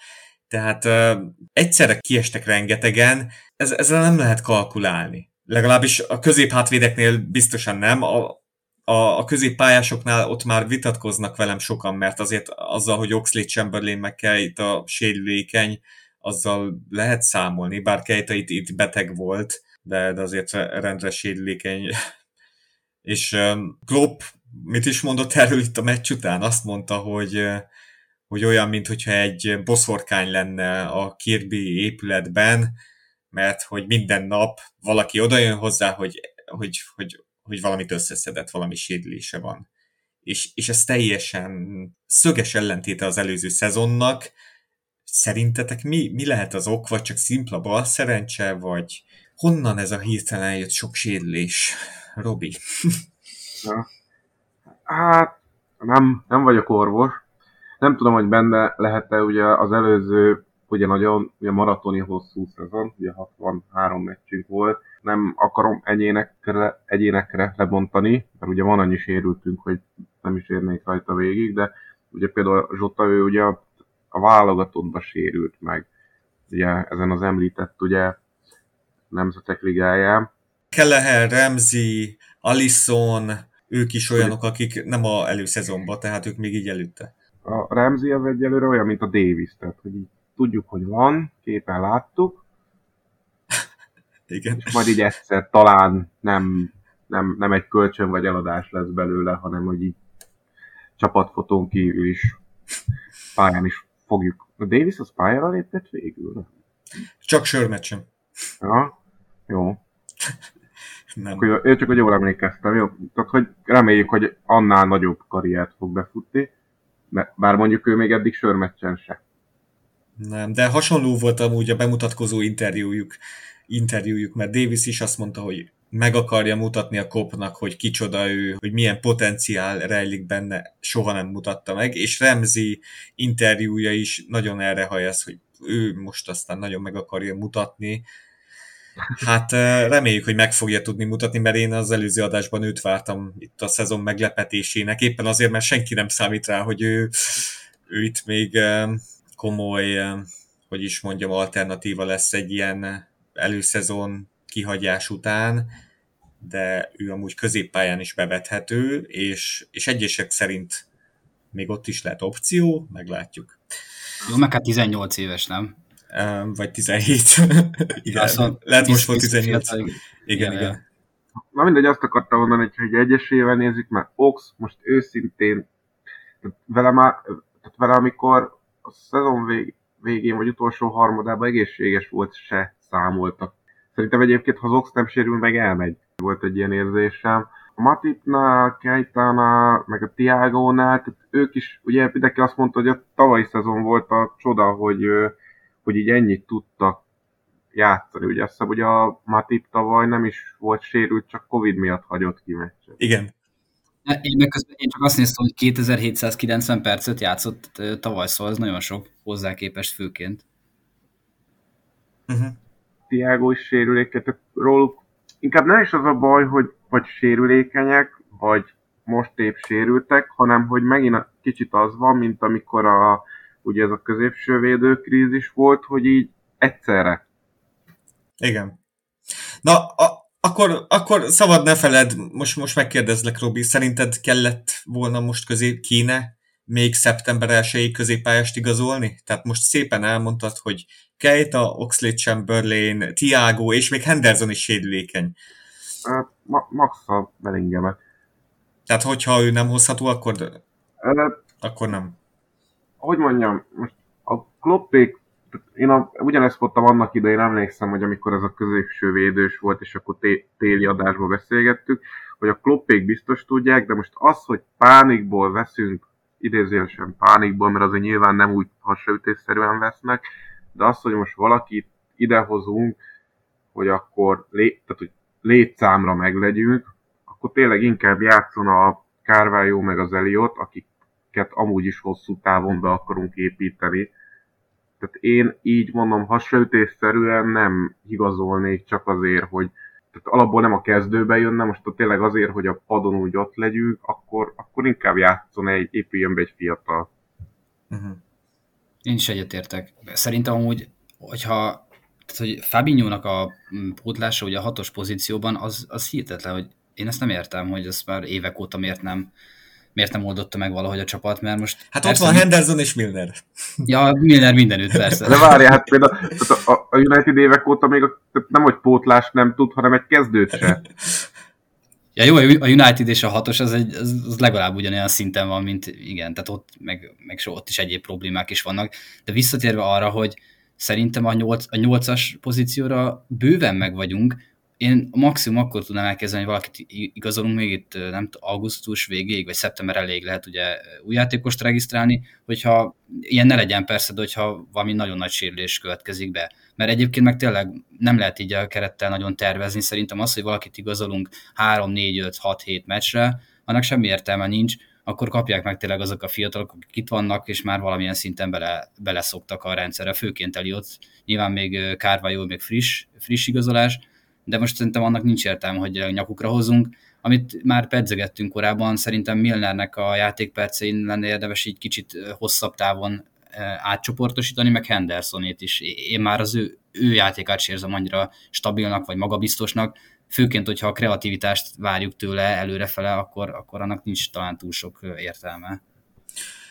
Tehát uh, egyszerre kiestek rengetegen, ez, ezzel nem lehet kalkulálni. Legalábbis a középhátvédeknél biztosan nem, a, a, a középpályásoknál ott már vitatkoznak velem sokan, mert azért azzal, hogy Oxley Chamberlain meg kell itt a sérülékeny, azzal lehet számolni, bár Keita itt, itt beteg volt, de, de azért rendre sérülékeny. És Klopp mit is mondott erről itt a meccs után? Azt mondta, hogy, hogy olyan, mintha egy boszorkány lenne a Kirby épületben, mert hogy minden nap valaki odajön hozzá, hogy, hogy, hogy, hogy valamit összeszedett, valami sérülése van. És, és ez teljesen szöges ellentéte az előző szezonnak. Szerintetek mi, mi lehet az ok, vagy csak szimpla bal szerencse, vagy honnan ez a hirtelen jött sok sérülés? Robi. Ja. Hát, nem, nem vagyok orvos. Nem tudom, hogy benne lehet-e ugye az előző, ugye nagyon ugye maratoni hosszú szezon, ugye 63 meccsünk volt. Nem akarom egyénekre, egyénekre lebontani, mert ugye van annyi sérültünk, hogy nem is érnék rajta végig, de ugye például Zsota, ő ugye a, a válogatottba sérült meg, ugye ezen az említett ugye nemzetek ligáján. Kelleher, Remzi, Alisson, ők is olyanok, akik nem a előszezonban, tehát ők még így előtte. A Ramsey az egyelőre olyan, mint a Davis, tehát hogy így tudjuk, hogy van, képen láttuk, Igen. és majd így egyszer talán nem, nem, nem egy kölcsön vagy eladás lesz belőle, hanem hogy így csapatfotón kívül is pályán is fogjuk. A Davis az pályára lépett végül? Csak sörmeccsen. Ja, jó. Nem. Akkor én csak hogy jól emlékeztem, jó? Tehát, hogy reméljük, hogy annál nagyobb karriert fog befutni, bár mondjuk ő még eddig sörmeccsen se. Nem, de hasonló volt amúgy a bemutatkozó interjújuk, interjújuk, mert Davis is azt mondta, hogy meg akarja mutatni a kopnak, hogy kicsoda ő, hogy milyen potenciál rejlik benne, soha nem mutatta meg, és Remzi interjúja is nagyon erre hajaz, hogy ő most aztán nagyon meg akarja mutatni, Hát reméljük, hogy meg fogja tudni mutatni, mert én az előző adásban őt vártam itt a szezon meglepetésének, éppen azért, mert senki nem számít rá, hogy ő, ő itt még komoly, hogy is mondjam, alternatíva lesz egy ilyen előszezon kihagyás után, de ő amúgy középpályán is bevethető, és, és egyesek szerint még ott is lehet opció, meglátjuk. Jó, meg hát 18 éves, nem? vagy 17. igen, szóval lehet most volt 18. Igen, igen, igen. Na mindegy, azt akartam mondani, hogy egyesével nézzük, mert Ox most őszintén, vele, már, tehát vele amikor a szezon vég, végén vagy utolsó harmadában egészséges volt, se számoltak. Szerintem egyébként, ha az Ox nem sérül, meg elmegy. Volt egy ilyen érzésem. A Matipnál, Keitánál, meg a tehát ők is, ugye mindenki azt mondta, hogy a tavalyi szezon volt a csoda, hogy hogy így ennyit tudtak játszani. Ugye azt hiszem, hogy a Matip tavaly nem is volt sérült, csak Covid miatt hagyott ki meccset. Igen. Én, meg közben, én csak azt néztem, hogy 2790 percet játszott tavaly, szóval ez nagyon sok hozzá képest főként. Uh-huh. Tiago is sérüléket, róluk inkább nem is az a baj, hogy vagy sérülékenyek, vagy most épp sérültek, hanem hogy megint kicsit az van, mint amikor a ugye ez a középső védőkrízis volt, hogy így egyszerre. Igen. Na, a, akkor, akkor szabad ne feled, most, most megkérdezlek, Robi, szerinted kellett volna most közé, kéne még szeptember 1 középpályást igazolni? Tehát most szépen elmondtad, hogy Keita, Oxlade Chamberlain, Tiago és még Henderson is sérülékeny. Ma- Max a Bellingemet. Tehát hogyha ő nem hozható, akkor, Uh, akkor nem. hogy mondjam, most a Kloppék, én a, ugyanezt mondtam annak idején, emlékszem, hogy amikor ez a középső védős volt, és akkor té- téli adásban beszélgettük, hogy a Kloppék biztos tudják, de most az, hogy pánikból veszünk, idézőjelesen pánikból, mert azért nyilván nem úgy hasraütésszerűen vesznek, de az, hogy most valakit idehozunk, hogy akkor lé, tehát, hogy létszámra meglegyünk, akkor tényleg inkább játszon a Carvalho meg az Eliot, akiket amúgy is hosszú távon be akarunk építeni. Tehát én így mondom, hasraütésszerűen nem igazolnék csak azért, hogy tehát alapból nem a kezdőbe jönne, most ott tényleg azért, hogy a padon úgy ott legyünk, akkor, akkor inkább játszon egy, épüljön be egy fiatal. Uh-huh. Én is egyetértek. Szerintem amúgy, hogyha tehát, hogy Fabinho-nak a mm, pótlása ugye a hatos pozícióban, az, az hihetetlen, hogy én ezt nem értem, hogy ezt már évek óta miért nem, miért nem oldotta meg valahogy a csapat, mert most... Hát ott van Henderson és Milner. Ja, Milner mindenütt, persze. De várj, hát például a, a United évek óta még a, tehát nem, hogy pótlást nem tud, hanem egy kezdőt se. Ja jó, a United és a hatos az, egy, az, legalább ugyanolyan szinten van, mint igen, tehát ott meg, meg so, ott is egyéb problémák is vannak. De visszatérve arra, hogy szerintem a, nyolc, a nyolcas pozícióra bőven meg vagyunk, én maximum akkor tudnám elkezdeni, hogy valakit igazolunk még itt, nem augusztus végéig, vagy szeptember elég lehet ugye új játékost regisztrálni, hogyha ilyen ne legyen persze, de hogyha valami nagyon nagy sérülés következik be. Mert egyébként meg tényleg nem lehet így a kerettel nagyon tervezni. Szerintem az, hogy valakit igazolunk 3, 4, 5, 6, 7 meccsre, annak semmi értelme nincs, akkor kapják meg tényleg azok a fiatalok, akik itt vannak, és már valamilyen szinten bele, beleszoktak a rendszerre, főként Eliott. Nyilván még Kárvályó, még friss, friss igazolás, de most szerintem annak nincs értelme, hogy nyakukra hozunk. Amit már pedzegettünk korábban, szerintem Milnernek a játékpercein lenne érdemes így kicsit hosszabb távon átcsoportosítani, meg Hendersonét is. Én már az ő, ő játékát sem érzem annyira stabilnak, vagy magabiztosnak, főként, hogyha a kreativitást várjuk tőle előrefele, akkor, akkor annak nincs talán túl sok értelme.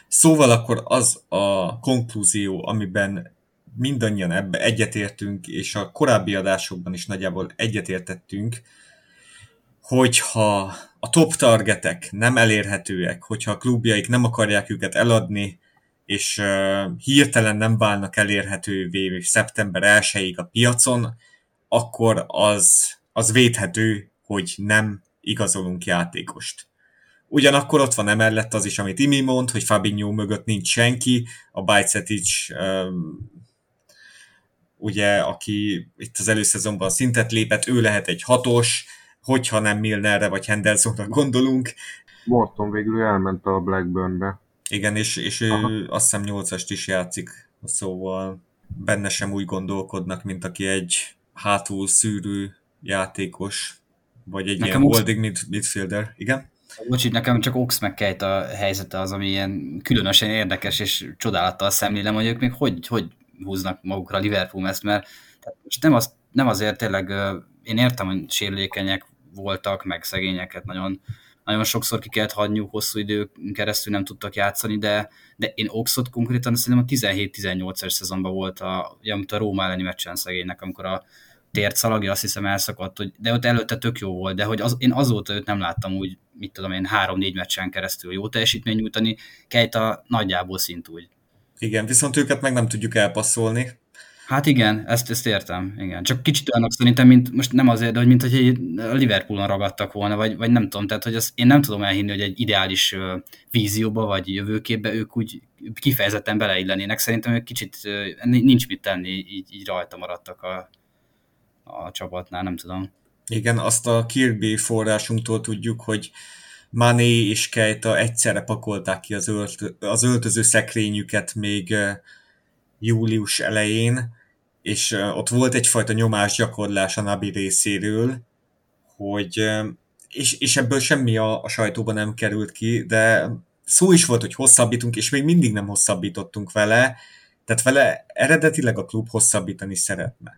Szóval akkor az a konklúzió, amiben mindannyian ebbe egyetértünk, és a korábbi adásokban is nagyjából egyetértettünk, hogyha a top targetek nem elérhetőek, hogyha a klubjaik nem akarják őket eladni, és uh, hirtelen nem válnak elérhetővé szeptember 1 a piacon, akkor az, az védhető, hogy nem igazolunk játékost. Ugyanakkor ott van emellett az is, amit Imi mond, hogy Fabinho mögött nincs senki, a Bajcetic ugye, aki itt az előszezonban szintet lépett, ő lehet egy hatos, hogyha nem Milnerre vagy Hendersonra gondolunk. Morton végül elment a Blackburnbe. Igen, és, és ő Aha. azt hiszem nyolcast is játszik, szóval benne sem úgy gondolkodnak, mint aki egy hátul szűrő játékos, vagy egy Nekem ilyen holding mid- midfielder. Igen? Bocs, nekem csak Ox meg a helyzete az, ami ilyen különösen érdekes, és csodálattal szemlélem, hogy ők még hogy, hogy húznak magukra a Liverpool ezt, mert most nem, az, nem azért tényleg, én értem, hogy sérülékenyek voltak, meg szegényeket nagyon, nagyon sokszor ki kellett hagyniuk, hosszú idő keresztül nem tudtak játszani, de, de én Oxot konkrétan szerintem a 17-18-es szezonban volt, a, ugye, amit a Róma elleni meccsen szegénynek, amikor a tért szalagja, azt hiszem elszakadt, hogy, de ott előtte tök jó volt, de hogy az, én azóta őt nem láttam úgy, mit tudom én, három-négy meccsen keresztül jó teljesítmény nyújtani, Kejta nagyjából szint úgy. Igen, viszont őket meg nem tudjuk elpasszolni. Hát igen, ezt, ezt értem, igen. Csak kicsit olyanok szerintem, mint most nem azért, de hogy mint hogy a Liverpoolon ragadtak volna, vagy, vagy nem tudom, tehát hogy az, én nem tudom elhinni, hogy egy ideális vízióba vagy jövőképbe ők úgy kifejezetten beleillenének. Szerintem ők kicsit nincs mit tenni, így, így rajta maradtak a, a csapatnál, nem tudom. Igen, azt a Kirby forrásunktól tudjuk, hogy Mané és Kejta egyszerre pakolták ki az, ölt, az öltöző szekrényüket még július elején, és ott volt egyfajta nyomásgyakorlás a Nabi részéről, hogy, és, és ebből semmi a, a sajtóban nem került ki, de szó is volt, hogy hosszabbítunk, és még mindig nem hosszabbítottunk vele, tehát vele eredetileg a klub hosszabbítani szeretne.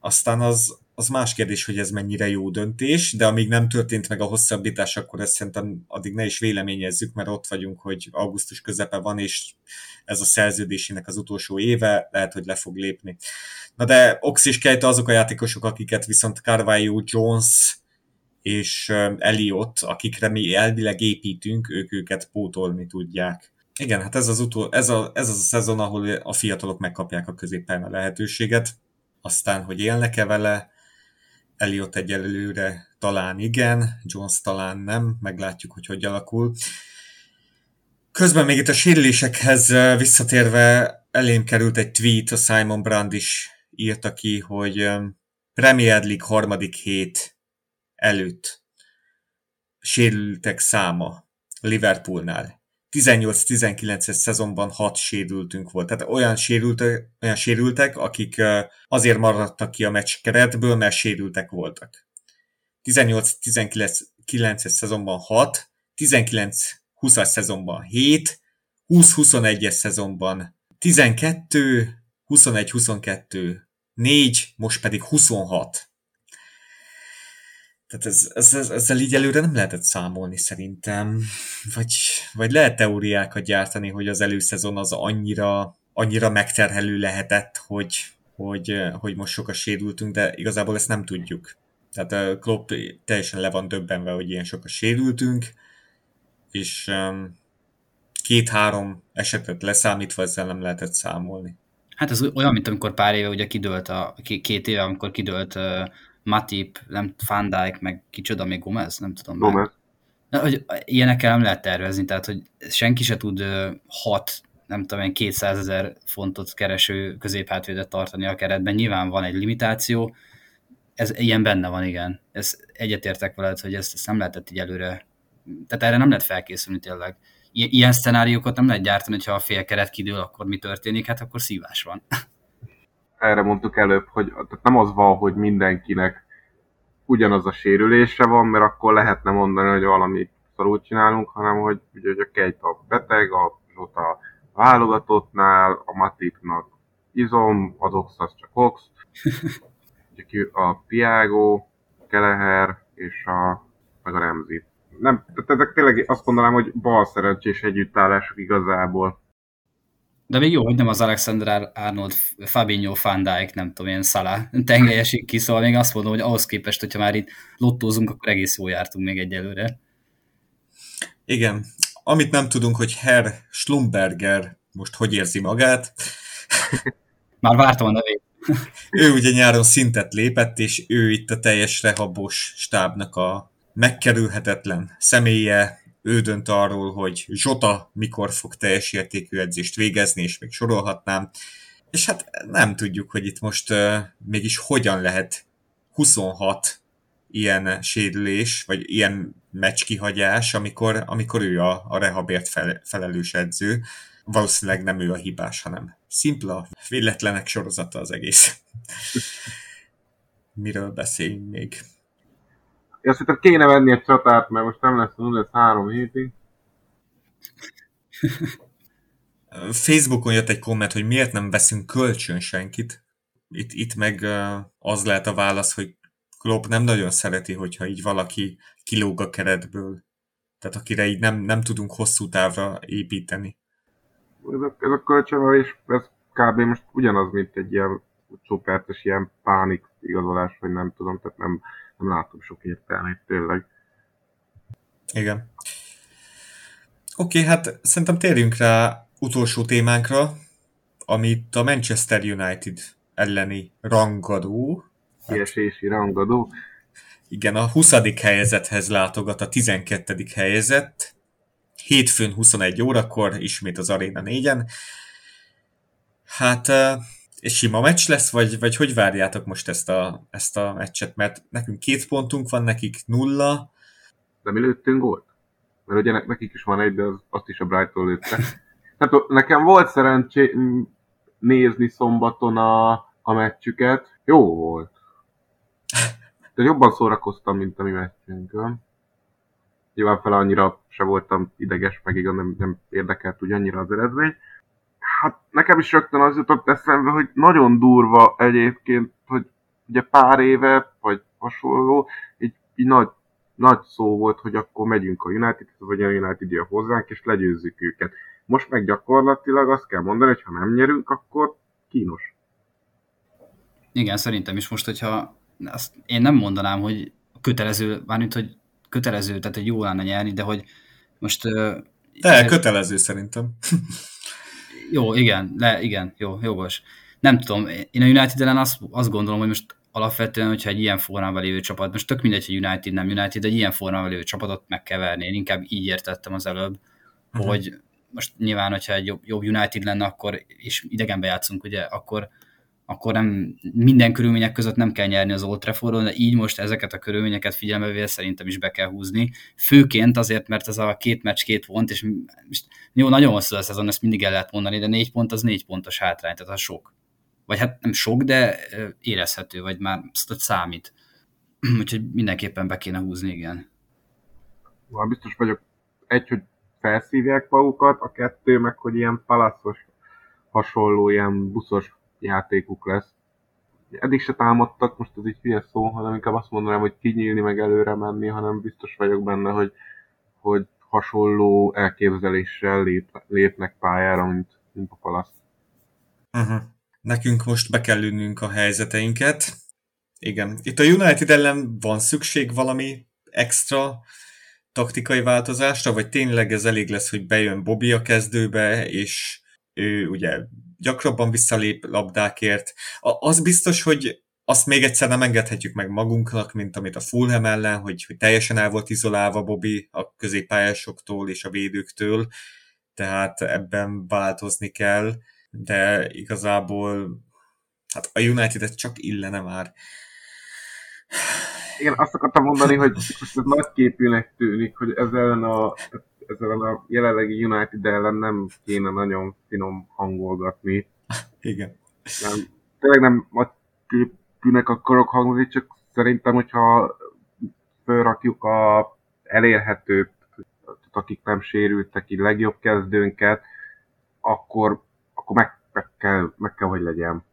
Aztán az az más kérdés, hogy ez mennyire jó döntés, de amíg nem történt meg a hosszabbítás, akkor ezt szerintem addig ne is véleményezzük, mert ott vagyunk, hogy augusztus közepe van, és ez a szerződésének az utolsó éve, lehet, hogy le fog lépni. Na de Ox és Kejta azok a játékosok, akiket viszont Carvalho, Jones és Elliot, akikre mi elvileg építünk, ők őket pótolni tudják. Igen, hát ez az, utol, ez, a, ez az a szezon, ahol a fiatalok megkapják a középpálya lehetőséget, aztán, hogy élnek-e vele, Elliot egyelőre talán igen, Jones talán nem, meglátjuk, hogy hogy alakul. Közben még itt a sérülésekhez visszatérve elém került egy tweet, a Simon Brand is írta ki, hogy Premier League harmadik hét előtt sérültek száma Liverpoolnál. 18-19-es szezonban 6 sérültünk volt. Tehát olyan sérültek, olyan sérültek, akik azért maradtak ki a meccs keretből, mert sérültek voltak. 18-19-es szezonban 6, 19-20-as szezonban 7, 20-21-es szezonban 12, 21-22, 4, most pedig 26. Tehát ez, ez, ez, ezzel így előre nem lehetett számolni szerintem. Vagy, vagy lehet teóriákat gyártani, hogy az előszezon az annyira, annyira megterhelő lehetett, hogy, hogy, hogy most sokat sérültünk, de igazából ezt nem tudjuk. Tehát a Klopp teljesen le van döbbenve, hogy ilyen sokat sérültünk, és két-három esetet leszámítva ezzel nem lehetett számolni. Hát ez olyan, mint amikor pár éve ugye kidőlt, a, két éve, amikor kidőlt Matip, nem Van Dijk, meg kicsoda, még Gomez, nem tudom. Gomez. Na, hogy ilyenekkel nem lehet tervezni, tehát hogy senki se tud hat, nem tudom én, 200 ezer fontot kereső középhátvédet tartani a keretben. Nyilván van egy limitáció, ez ilyen benne van, igen. Ez egyetértek veled, hogy ezt, ezt nem lehetett így előre, tehát erre nem lehet felkészülni tényleg. Ilyen szenáriókat nem lehet gyártani, hogyha a fél keret kidől, akkor mi történik, hát akkor szívás van. Erre mondtuk előbb, hogy tehát nem az van, hogy mindenkinek ugyanaz a sérülése van, mert akkor lehetne mondani, hogy valami szarul csinálunk, hanem hogy ugye hogy a Kejt a beteg, a Zsota válogatottnál, a Matipnak izom, az Ox az csak Ox, a Piago, Keleher és a, meg a Remzi. Nem, tehát ezek tényleg azt mondanám, hogy bal szerencsés együttállások igazából. De még jó, hogy nem az Alexander Arnold, Fabinho, Van Dijk, nem tudom, ilyen Szala tengelyesik ki, szóval még azt mondom, hogy ahhoz képest, hogyha már itt lottózunk, akkor egész jól jártunk még egyelőre. Igen. Amit nem tudunk, hogy Herr Schlumberger most hogy érzi magát. Már vártam a nevét. ő ugye nyáron szintet lépett, és ő itt a teljes rehabos stábnak a megkerülhetetlen személye, ő dönt arról, hogy Zsota mikor fog teljes értékű edzést végezni, és még sorolhatnám. És hát nem tudjuk, hogy itt most uh, mégis hogyan lehet 26 ilyen sérülés, vagy ilyen meccs kihagyás, amikor, amikor ő a, a rehabért fel, felelős edző. Valószínűleg nem ő a hibás, hanem szimpla, véletlenek sorozata az egész. Miről beszéljünk még? Én hiszem kéne venni egy csatát, mert most nem lesz 0 lesz három hétig. Facebookon jött egy komment, hogy miért nem veszünk kölcsön senkit. Itt, itt meg az lehet a válasz, hogy Klopp nem nagyon szereti, hogyha így valaki kilóg a keretből. Tehát akire így nem, nem tudunk hosszú távra építeni. Ez a, ez a kölcsönvelés, ez kb. most ugyanaz, mint egy ilyen szupertes ilyen pánik igazolás, vagy nem tudom, tehát nem, nem látom sok értelmét tényleg. Igen. Oké, okay, hát szerintem térjünk rá utolsó témánkra, amit a Manchester United elleni rangadó. Kiesési rangadó. Igen, a 20. helyezethez látogat a 12. helyezett. Hétfőn 21 órakor, ismét az Arena 4-en. Hát és sima meccs lesz, vagy, vagy hogy várjátok most ezt a, ezt a meccset? Mert nekünk két pontunk van, nekik nulla. De mi lőttünk gólt? Mert ugye nekik is van egy, de az, azt is a Brighton lőtte. Tehát nekem volt szerencsé nézni szombaton a, a meccsüket. Jó volt. De jobban szórakoztam, mint a mi meccsünkön. Nyilván fel annyira se voltam ideges, meg igaz nem, nem érdekelt úgy annyira az eredmény hát nekem is rögtön az jutott eszembe, hogy nagyon durva egyébként, hogy ugye pár éve, vagy hasonló, így, így nagy, nagy szó volt, hogy akkor megyünk a United, vagy a United jön hozzánk, és legyőzzük őket. Most meg gyakorlatilag azt kell mondani, hogy ha nem nyerünk, akkor kínos. Igen, szerintem is most, hogyha azt én nem mondanám, hogy kötelező, mármint, hogy kötelező, tehát hogy jó lenne nyerni, de hogy most... De kötelező szerintem. jó, igen, le, igen, jó, jogos. Nem tudom, én a United ellen azt, azt gondolom, hogy most alapvetően, hogyha egy ilyen formában lévő csapat, most tök mindegy, hogy United, nem United, egy ilyen formában lévő csapatot meg kell verni. Én inkább így értettem az előbb, uh-huh. hogy most nyilván, hogyha egy jobb, jobb United lenne, akkor, és idegenbe játszunk, ugye, akkor, akkor nem minden körülmények között nem kell nyerni az Old Traffordon, de így most ezeket a körülményeket figyelembe véve szerintem is be kell húzni. Főként azért, mert ez a két meccs, két pont, és most, jó, nagyon hosszú a szezon, ezt mindig el lehet mondani, de négy pont az négy pontos hátrány, tehát az sok. Vagy hát nem sok, de érezhető, vagy már számít. Úgyhogy mindenképpen be kéne húzni, igen. Már biztos vagyok, egy, hogy felszívják magukat, a kettő meg, hogy ilyen palaszos hasonló, ilyen buszos játékuk lesz. Eddig se támadtak, most ez így hülye szó, hanem inkább azt mondanám, hogy kinyílni, meg előre menni, hanem biztos vagyok benne, hogy, hogy hasonló elképzeléssel lép, lépnek pályára, mint, mint a palasz. Uh-huh. Nekünk most be kell lőnünk a helyzeteinket. Igen. Itt a United ellen van szükség valami extra taktikai változásra, vagy tényleg ez elég lesz, hogy bejön Bobby a kezdőbe, és ő ugye gyakrabban visszalép labdákért. Az biztos, hogy azt még egyszer nem engedhetjük meg magunknak, mint amit a Fulham ellen, hogy, hogy teljesen el volt izolálva Bobby a középpályásoktól és a védőktől, tehát ebben változni kell, de igazából hát a United csak illene már. Igen, azt akartam mondani, hogy most ez nagy képűnek tűnik, hogy ezzel a ezzel a jelenlegi United ellen nem kéne nagyon finom hangolgatni. Igen. Nem, tényleg nem a képűnek akarok hangzni, csak szerintem, hogyha felrakjuk a elérhető, akik nem sérültek, így legjobb kezdőnket, akkor, akkor meg, meg, kell, meg kell, hogy legyen.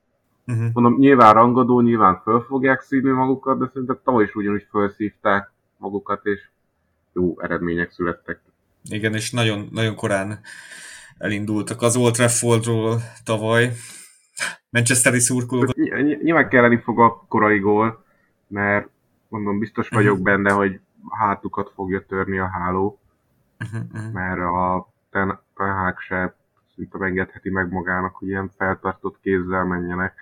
Uh-huh. Mondom, nyilván rangadó, nyilván föl fogják szívni magukat, de szerintem tavaly is ugyanúgy felszívták magukat, és jó eredmények születtek. Igen, és nagyon, nagyon korán elindultak az Old Traffordról tavaly. Manchesteri szurkolók. Nyilván kelleni fog a korai gól, mert mondom, biztos vagyok uh-huh. benne, hogy hátukat fogja törni a háló, uh-huh, uh-huh. mert a Ten, Ten se szinte engedheti meg magának, hogy ilyen feltartott kézzel menjenek.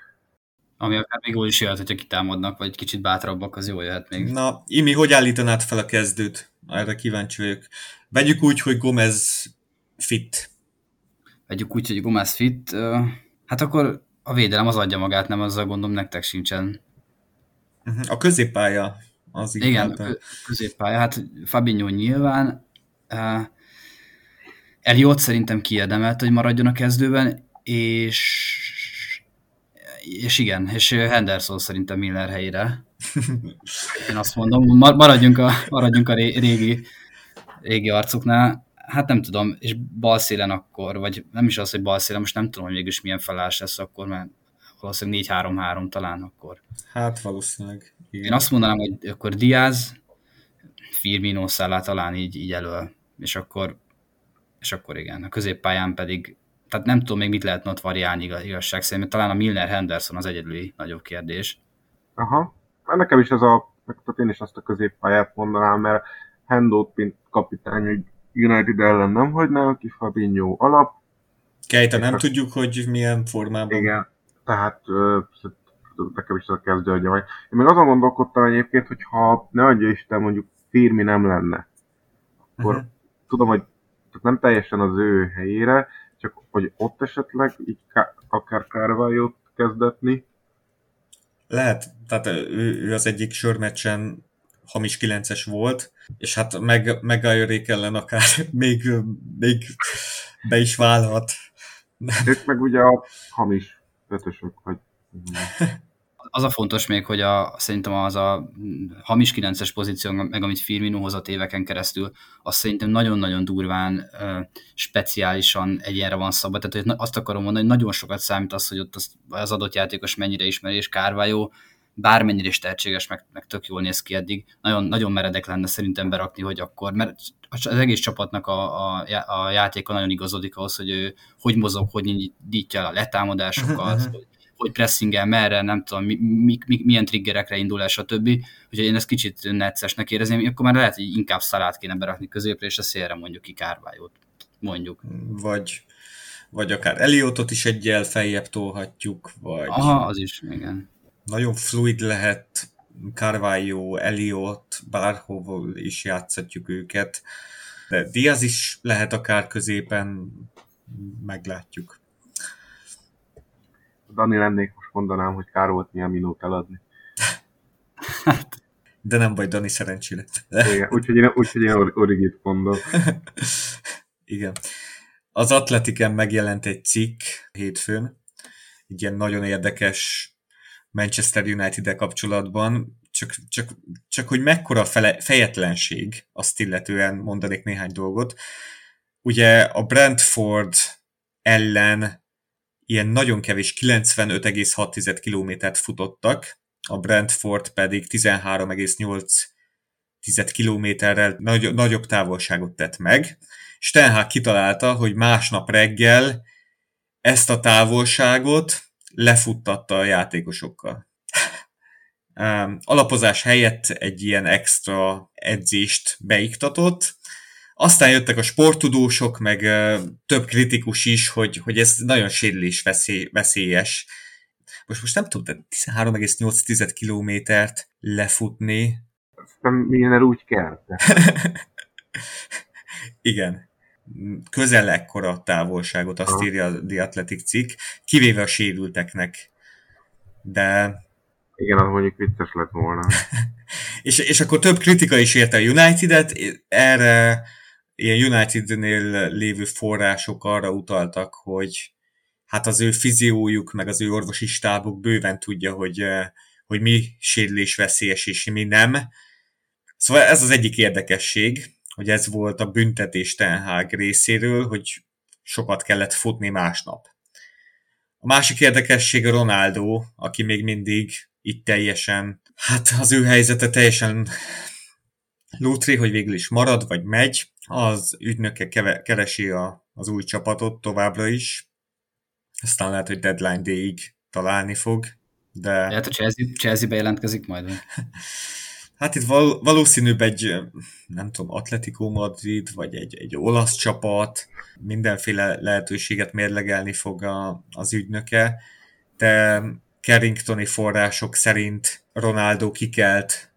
Ami akár még úgy is jöhet, hogyha kitámadnak, vagy kicsit bátrabbak, az jól jöhet még. Na, Imi, hogy állítanád fel a kezdőt? Erre kíváncsi vagyok. Vegyük úgy, hogy Gomez fit. Vegyük úgy, hogy Gomez fit. Hát akkor a védelem az adja magát, nem azzal gondom, nektek sincsen. Mhm, a középpálya az Igen, a középpálya. Hát Fabinho nyilván. Eliott szerintem kiérdemelt, hogy maradjon a kezdőben, és és igen, és Henderson szerintem Miller helyére. Én azt mondom, maradjunk a, maradjunk a régi, régi arcoknál. Hát nem tudom, és balszélen akkor, vagy nem is az, hogy balszélen, most nem tudom, hogy mégis milyen felállás lesz akkor, mert valószínűleg 4-3-3 talán akkor. Hát valószínűleg. Igen. Én azt mondanám, hogy akkor Diaz, Firmino szállá talán így, így elő, és akkor, és akkor igen, a középpályán pedig tehát nem tudom még mit lehetne ott variálni igazság szerint, talán a Milner Henderson az egyedüli nagyobb kérdés. Aha. Hát nekem is ez a, tehát én is azt a középpályát mondanám, mert Hendót, mint kapitány, hogy United ellen nem hagynám ki, Fabinho alap. Kejta nem a... tudjuk, hogy milyen formában. Igen, tehát nekem is a kezdő. Én még azon gondolkodtam egyébként, hogy ha ne adja Isten mondjuk Firmi nem lenne, akkor uh-huh. tudom, hogy nem teljesen az ő helyére, csak hogy ott esetleg így akár Carvalho-t kezdetni. Lehet, tehát ő, ő az egyik sörmeccsen hamis 9-es volt, és hát meg, meg ellen akár még, még be is válhat. Ők meg ugye a hamis ötösök, vagy az a fontos még, hogy a, szerintem az a hamis 9-es pozíció, meg amit Firmino hozott éveken keresztül, az szerintem nagyon-nagyon durván, speciálisan egyenre van szabad. Tehát hogy azt akarom mondani, hogy nagyon sokat számít az, hogy ott az, az adott játékos mennyire ismeri, és Kárvályó bármennyire is tehetséges, meg, meg tök jól néz ki eddig, nagyon, nagyon meredek lenne szerintem berakni, hogy akkor, mert az egész csapatnak a, a, a játéka nagyon igazodik ahhoz, hogy ő hogy mozog, hogy nyitja el a letámadásokat, hogy, hogy pressingel, merre, nem tudom, mi, mi, mi, milyen triggerekre indul el, stb. Úgyhogy én ezt kicsit neccesnek érezném, akkor már lehet, hogy inkább szalát kéne berakni középre, és a szélre mondjuk ki Kárvályót, mondjuk. Vagy, vagy akár Eliotot is egyel feljebb tolhatjuk, vagy... Aha, az is, igen. Nagyon fluid lehet, Carvalho, Eliot, bárhol is játszhatjuk őket. De Diaz is lehet akár középen, meglátjuk. Dani lennék, most mondanám, hogy kár volt milyen minót eladni. De nem vagy Dani szerencsére. Igen, úgyhogy én, úgyhogy én origit mondom. Igen. Az Atletiken megjelent egy cikk hétfőn, egy ilyen nagyon érdekes Manchester united kapcsolatban, csak, csak, csak hogy mekkora fele, fejetlenség, azt illetően mondanék néhány dolgot. Ugye a Brentford ellen ilyen nagyon kevés 95,6 kilométert futottak, a Brentford pedig 13,8 kilométerrel nagy, nagyobb távolságot tett meg, Ten kitalálta, hogy másnap reggel ezt a távolságot lefuttatta a játékosokkal. Alapozás helyett egy ilyen extra edzést beiktatott, aztán jöttek a sporttudósok, meg több kritikus is, hogy, hogy ez nagyon sérülés veszély, veszélyes. Most, most nem tudom, 13,8 kilométert lefutni. Aztán milyen úgy kell. Igen. Közel ekkora távolságot, azt Aha. írja a The Athletic cikk, kivéve a sérülteknek. De igen, az mondjuk vicces lett volna. és, és akkor több kritika is érte a United-et, erre ilyen United-nél lévő források arra utaltak, hogy hát az ő fiziójuk, meg az ő orvosi stábuk bőven tudja, hogy, eh, hogy mi sérülés veszélyes és mi nem. Szóval ez az egyik érdekesség, hogy ez volt a büntetés Ten részéről, hogy sokat kellett futni másnap. A másik érdekesség Ronaldo, aki még mindig itt teljesen, hát az ő helyzete teljesen lútri, hogy végül is marad, vagy megy. Az ügynöke keresi a, az új csapatot továbbra is. Aztán lehet, hogy deadline day-ig találni fog. De... Lehet, hogy Chelsea, Chelsea bejelentkezik majd. Hát itt val- valószínűbb egy, nem tudom, Atletico Madrid, vagy egy, egy olasz csapat, mindenféle lehetőséget mérlegelni fog a, az ügynöke, de Carringtoni források szerint Ronaldo kikelt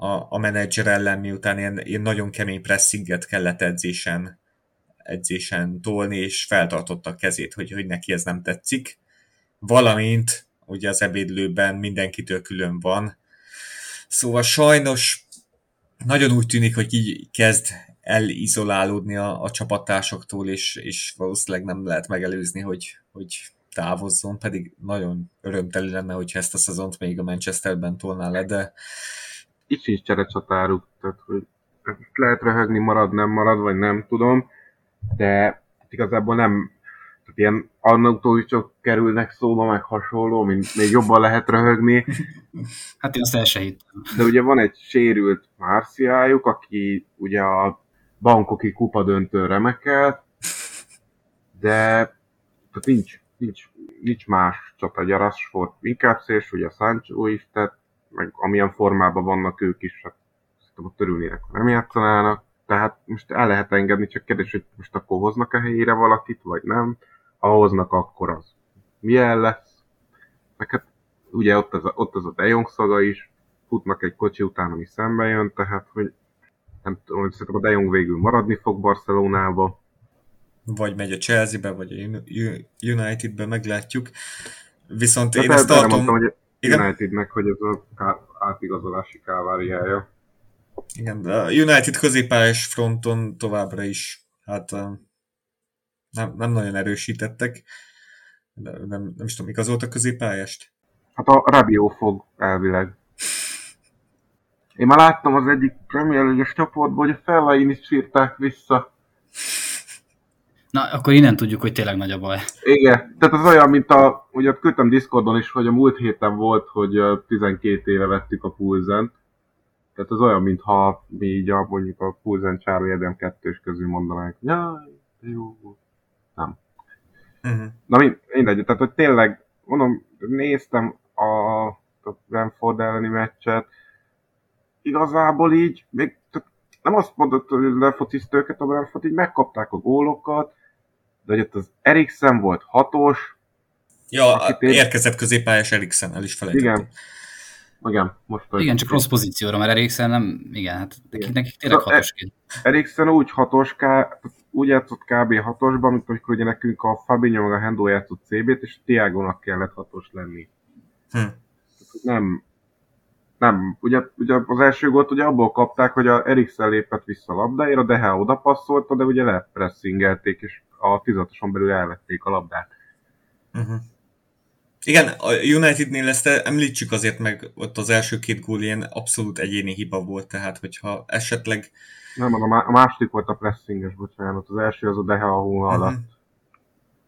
a, a menedzser ellen, miután ilyen, ilyen nagyon kemény pressinget kellett edzésen, edzésen tolni, és feltartotta a kezét, hogy, hogy neki ez nem tetszik. Valamint ugye az ebédlőben mindenkitől külön van. Szóval sajnos nagyon úgy tűnik, hogy így kezd elizolálódni a, a csapattársoktól, és, és valószínűleg nem lehet megelőzni, hogy, hogy távozzon, pedig nagyon örömteli lenne, hogyha ezt a szezont még a Manchesterben tolná le, de... Itt sincs cserecsatáruk, tehát hogy lehet röhögni, marad, nem marad, vagy nem tudom, de igazából nem tehát ilyen annautóicsok kerülnek szóba, meg hasonló, mint még jobban lehet röhögni. Hát én azt el se hittem. De ugye van egy sérült Márciájuk, aki ugye a bankoki kupa döntő remekelt, de tehát nincs nincs, nincs más csata, a Rashford inkább szélső, ugye a Sancho is, tehát meg amilyen formában vannak ők is, hát szerintem ott örülnének, ha nem játszanának. Tehát most el lehet engedni, csak kérdés, hogy most akkor hoznak a helyére valakit, vagy nem. Ha hoznak, akkor az milyen lesz. Meg hát ugye ott az a, ott az a De Jong szaga is, futnak egy kocsi után, ami szembe jön, tehát hogy nem tudom, hogy szerintem a De Jong végül maradni fog Barcelonába, vagy megy a Chelsea-be, vagy a United-be, meglátjuk. Viszont De én ezt tartom... Mondtam, hogy Igen? Unitednek, hogy ez a átigazolási káváriája. Igen, de a United középpályás fronton továbbra is hát nem, nem nagyon erősítettek. De nem, nem is tudom, igazolt a középpályást? Hát a Rabió fog elvileg. Én már láttam az egyik Premier League-es csoportból, hogy a Fellain is vissza. Na, akkor innen tudjuk, hogy tényleg nagy a baj. Igen, tehát az olyan, mint a, ugye küldtem Discordon is, hogy a múlt héten volt, hogy 12 éve vettük a Pulzen. Tehát az olyan, mintha mi így a, mondjuk a Pulzen Charlie Adam 2 közül mondanánk, jaj, jó, nem. Uh-huh. Na mindegy, tehát hogy tényleg, mondom, néztem a, a Brentford elleni meccset, igazából így, még nem azt mondod, hogy lefocizt őket a Brentford, így megkapták a gólokat, de hogy ott az Eriksen volt hatos. Ja, én... érkezett középpályás Eriksen, el is felejtettem. Igen. Igen, most igen, csak rossz pozícióra, mert Eriksen nem, igen, hát nekik, nekik tényleg e- hatosként. Eriksen úgy hatos, úgy játszott kb. hatosban, mint amikor ugye nekünk a Fabinho meg a Hendo játszott CB-t, és Tiago-nak kellett hatos lenni. Hm. Nem, nem, ugye, ugye az első gólt ugye abból kapták, hogy a Eriksen lépett vissza a labdáért, a Deha oda passzolta, de ugye lepressingelték, és a tizatoson belül elvették a labdát. Uh-huh. Igen, a Unitednél ezt említsük azért meg, ott az első két gól ilyen abszolút egyéni hiba volt, tehát hogyha esetleg... Nem, a második volt a pressinges, bocsánat, az első az a Deha a hóna uh-huh. alatt.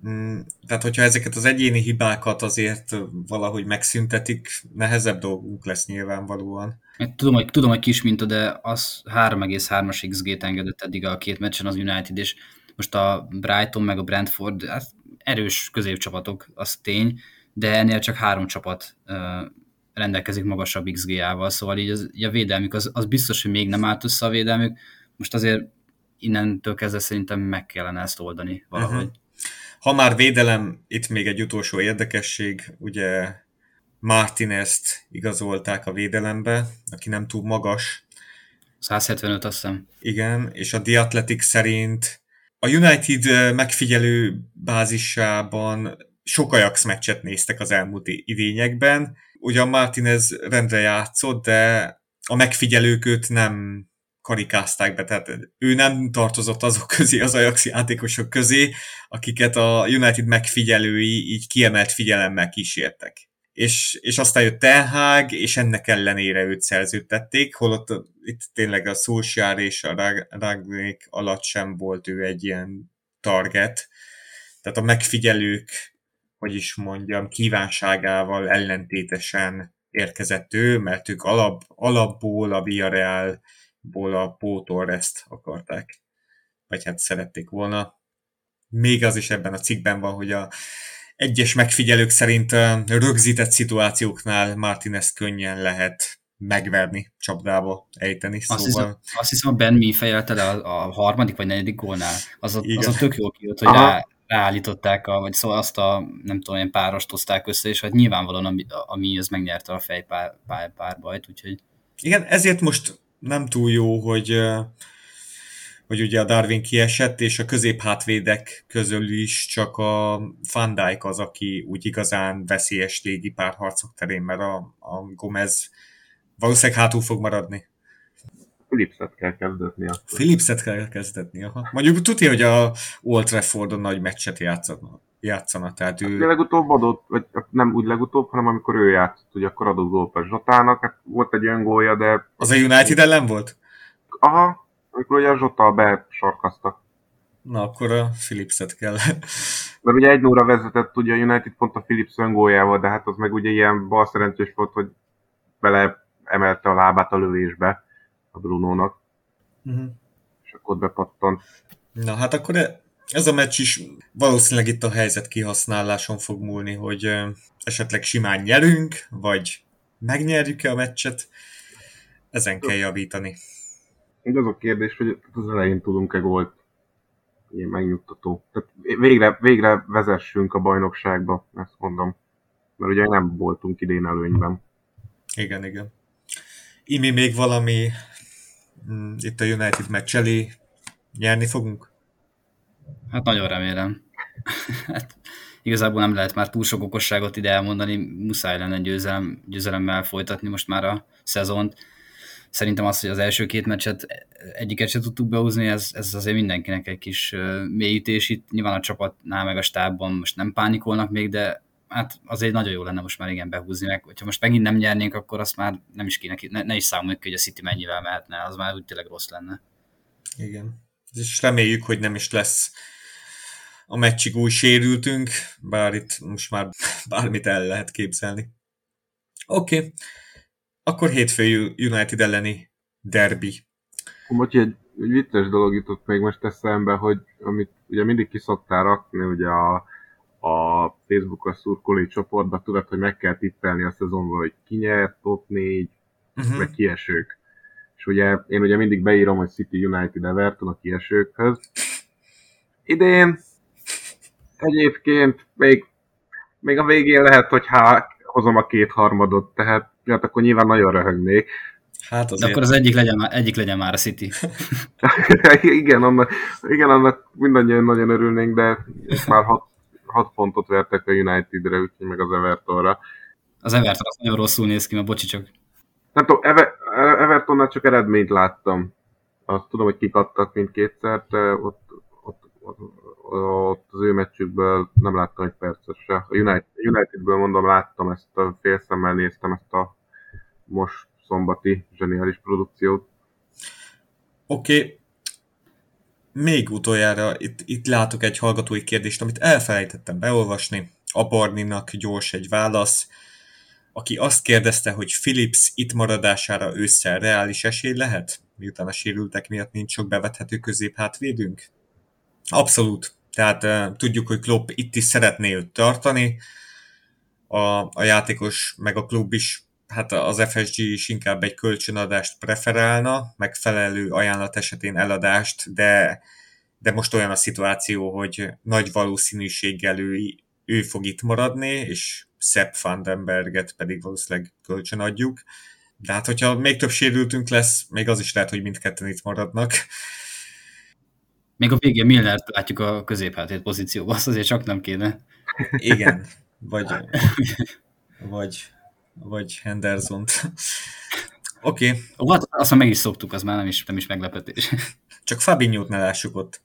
Mm, tehát, hogyha ezeket az egyéni hibákat azért valahogy megszüntetik, nehezebb dolgunk lesz nyilvánvalóan. Tudom, hogy, tudom, hogy kis minta, de az 3,3-as XG-t engedett eddig a két meccsen az United, és most a Brighton meg a Brentford hát erős középcsapatok, az tény, de ennél csak három csapat rendelkezik magasabb XG-ával, szóval így, az, így a védelmük, az, az biztos, hogy még nem állt össze a védelmük, most azért innentől kezdve szerintem meg kellene ezt oldani valahogy. Uh-huh. Ha már védelem, itt még egy utolsó érdekesség, ugye Martinezt igazolták a védelembe, aki nem túl magas. 175 azt hiszem. Igen, és a The Athletic szerint a United megfigyelő bázisában sok Ajax meccset néztek az elmúlt idényekben. Ugyan Martinez rendre játszott, de a megfigyelők őt nem karikázták be, tehát ő nem tartozott azok közé, az Ajax játékosok közé, akiket a United megfigyelői így kiemelt figyelemmel kísértek. És, és aztán jött Ten és ennek ellenére őt szerződtették, holott itt tényleg a Solskjaer és a Ragnik alatt sem volt ő egy ilyen target. Tehát a megfigyelők, hogy is mondjam, kívánságával ellentétesen érkezett ő, mert ők alap, alapból a Villarreal ból a Pótorreszt akarták, vagy hát szerették volna. Még az is ebben a cikkben van, hogy a egyes megfigyelők szerint rögzített szituációknál Martinez könnyen lehet megverni, csapdába ejteni. Szóval... Azt, hiszem, azt hiszem a Ben mi fejelte le a, a harmadik vagy negyedik gólnál. Az a, az a tök jól kijött, hogy rá, ráállították, a, vagy szóval azt a, nem tudom, ilyen párost hozták össze, és hát nyilvánvalóan ami, ami az megnyerte a fejpárbajt, úgyhogy... Igen, ezért most nem túl jó, hogy, hogy ugye a Darwin kiesett, és a középhátvédek közül is csak a Van Dijk az, aki úgy igazán veszélyes légi párharcok terén, mert a, a Gomez valószínűleg hátul fog maradni. Philipset kell kezdetni. Akkor. Philipset kell kezdetni, aha. Mondjuk tudja, hogy a Old Traffordon nagy meccset játszana. játszana tehát ő... Hát legutóbb adott, vagy nem úgy legutóbb, hanem amikor ő játszott, hogy akkor adott gólt a Zsotának, hát volt egy öngólja, de... Az a United ellen volt? Aha, amikor ugye a Zsota besarkazta. Na, akkor a Philipset kell. Mert ugye egy óra vezetett ugye a United pont a Philips öngóljával, de hát az meg ugye ilyen bal szerencsés volt, hogy bele emelte a lábát a lövésbe a Brunónak. Uh-huh. És akkor bepattant. Na hát akkor ez a meccs is valószínűleg itt a helyzet kihasználáson fog múlni, hogy esetleg simán nyerünk, vagy megnyerjük-e a meccset. Ezen kell javítani. Ugye az a kérdés, hogy az elején tudunk-e gólt ilyen megnyugtató. Tehát végre, végre vezessünk a bajnokságba, ezt mondom. Mert ugye nem voltunk idén előnyben. Igen, igen. Imi még valami mm, itt a United meccs elé nyerni fogunk? Hát nagyon remélem. hát, igazából nem lehet már túl sok okosságot ide elmondani, muszáj lenne győzelem, győzelemmel folytatni most már a szezont. Szerintem az, hogy az első két meccset egyiket se tudtuk behúzni, ez, ez azért mindenkinek egy kis mélyítés itt. Nyilván a csapatnál meg a stábban most nem pánikolnak még, de hát azért nagyon jó lenne most már igen behúzni meg. Hogyha most megint nem nyernénk, akkor azt már nem is kéne, ne, ne is számoljuk ki, hogy a City mennyivel mehetne, az már úgy tényleg rossz lenne. Igen. És reméljük, hogy nem is lesz a meccsig új sérültünk, bár itt most már bármit el lehet képzelni. Oké, okay. Akkor hétfő United elleni derby. Most egy, egy vicces dolog jutott még most eszembe, hogy amit ugye mindig kiszoktál rakni, ugye a, a Facebook-os szurkolói csoportba, tudod, hogy meg kell tippelni a szezonban, hogy ki nyert, top 4, uh-huh. meg kiesők. És ugye én ugye mindig beírom, hogy City United Everton a kiesőkhöz. Idén egyébként még, még a végén lehet, hogy hát hozom a kétharmadot, tehát hát akkor nyilván nagyon röhögnék. Hát azért. De akkor az egyik legyen, egyik legyen már a City. igen, annak, igen, annak mindannyian nagyon örülnénk, de már hat, hat pontot vertek a Unitedre, úgyhogy meg az Evertonra. Az Everton az nagyon rosszul néz ki, ma bocsi csak. Nem tudom, Ever, Evertonnál csak eredményt láttam. Azt tudom, hogy kikadtak mindkétszer, de ott, ott, ott, ott az ő meccsükből nem láttam egy percet se. A United, Unitedből mondom, láttam ezt a félszemmel néztem ezt a most szombati zseniális produkciót. Oké, okay. még utoljára itt, itt látok egy hallgatói kérdést, amit elfelejtettem beolvasni. A Barninak gyors egy válasz, aki azt kérdezte, hogy Philips itt maradására ősszel reális esély lehet, miután a sérültek miatt nincs sok bevethető középhátvédünk? Abszolút. Tehát tudjuk, hogy Klopp itt is szeretné őt tartani, a, a játékos meg a klub is hát az FSG is inkább egy kölcsönadást preferálna, megfelelő ajánlat esetén eladást, de, de most olyan a szituáció, hogy nagy valószínűséggel ő, ő fog itt maradni, és Sepp Vandenberget pedig valószínűleg kölcsön adjuk. De hát, hogyha még több sérültünk lesz, még az is lehet, hogy mindketten itt maradnak. Még a végén Millert látjuk a középhátét pozícióban, azt azért csak nem kéne. Igen, vagy, vagy vagy Henderson-t. Oké. Okay. Ó, hát azt meg is szoktuk, az már nem is, nem is meglepetés. Csak Fabinho-t ne lássuk ott.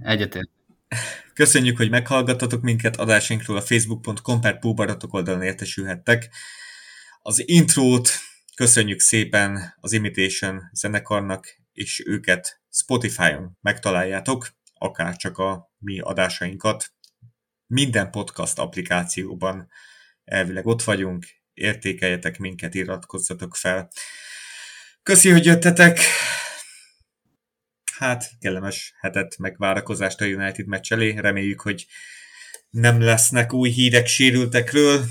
Egyetért. Köszönjük, hogy meghallgattatok minket, adásunkról a facebook.com per Póbaratok oldalon értesülhettek. Az intrót köszönjük szépen az Imitation zenekarnak, és őket Spotify-on megtaláljátok, akár csak a mi adásainkat. Minden podcast applikációban elvileg ott vagyunk, értékeljetek minket, iratkozzatok fel. Köszi, hogy jöttetek! Hát, kellemes hetet, meg várakozást a United meccs elé. Reméljük, hogy nem lesznek új hírek sérültekről,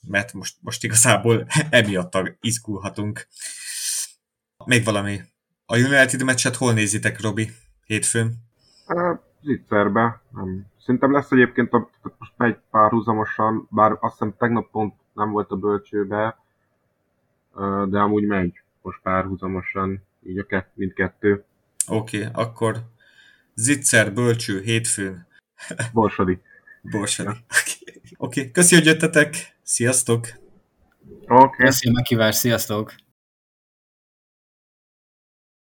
mert most, most igazából emiatt izgulhatunk. Még valami. A United meccset hol nézitek, Robi? Hétfőn? Zicserbe. Nem. Szerintem lesz egyébként a, most megy párhuzamosan, bár azt hiszem tegnap pont nem volt a bölcsőbe, de amúgy megy most párhuzamosan, így a kett, mindkettő. Oké, okay, akkor Zicser, bölcső, hétfőn. Borsodi. Borsodi. Oké, okay. okay. köszi, hogy jöttetek. Sziasztok! Oké. Okay. Köszi a meghívást, sziasztok!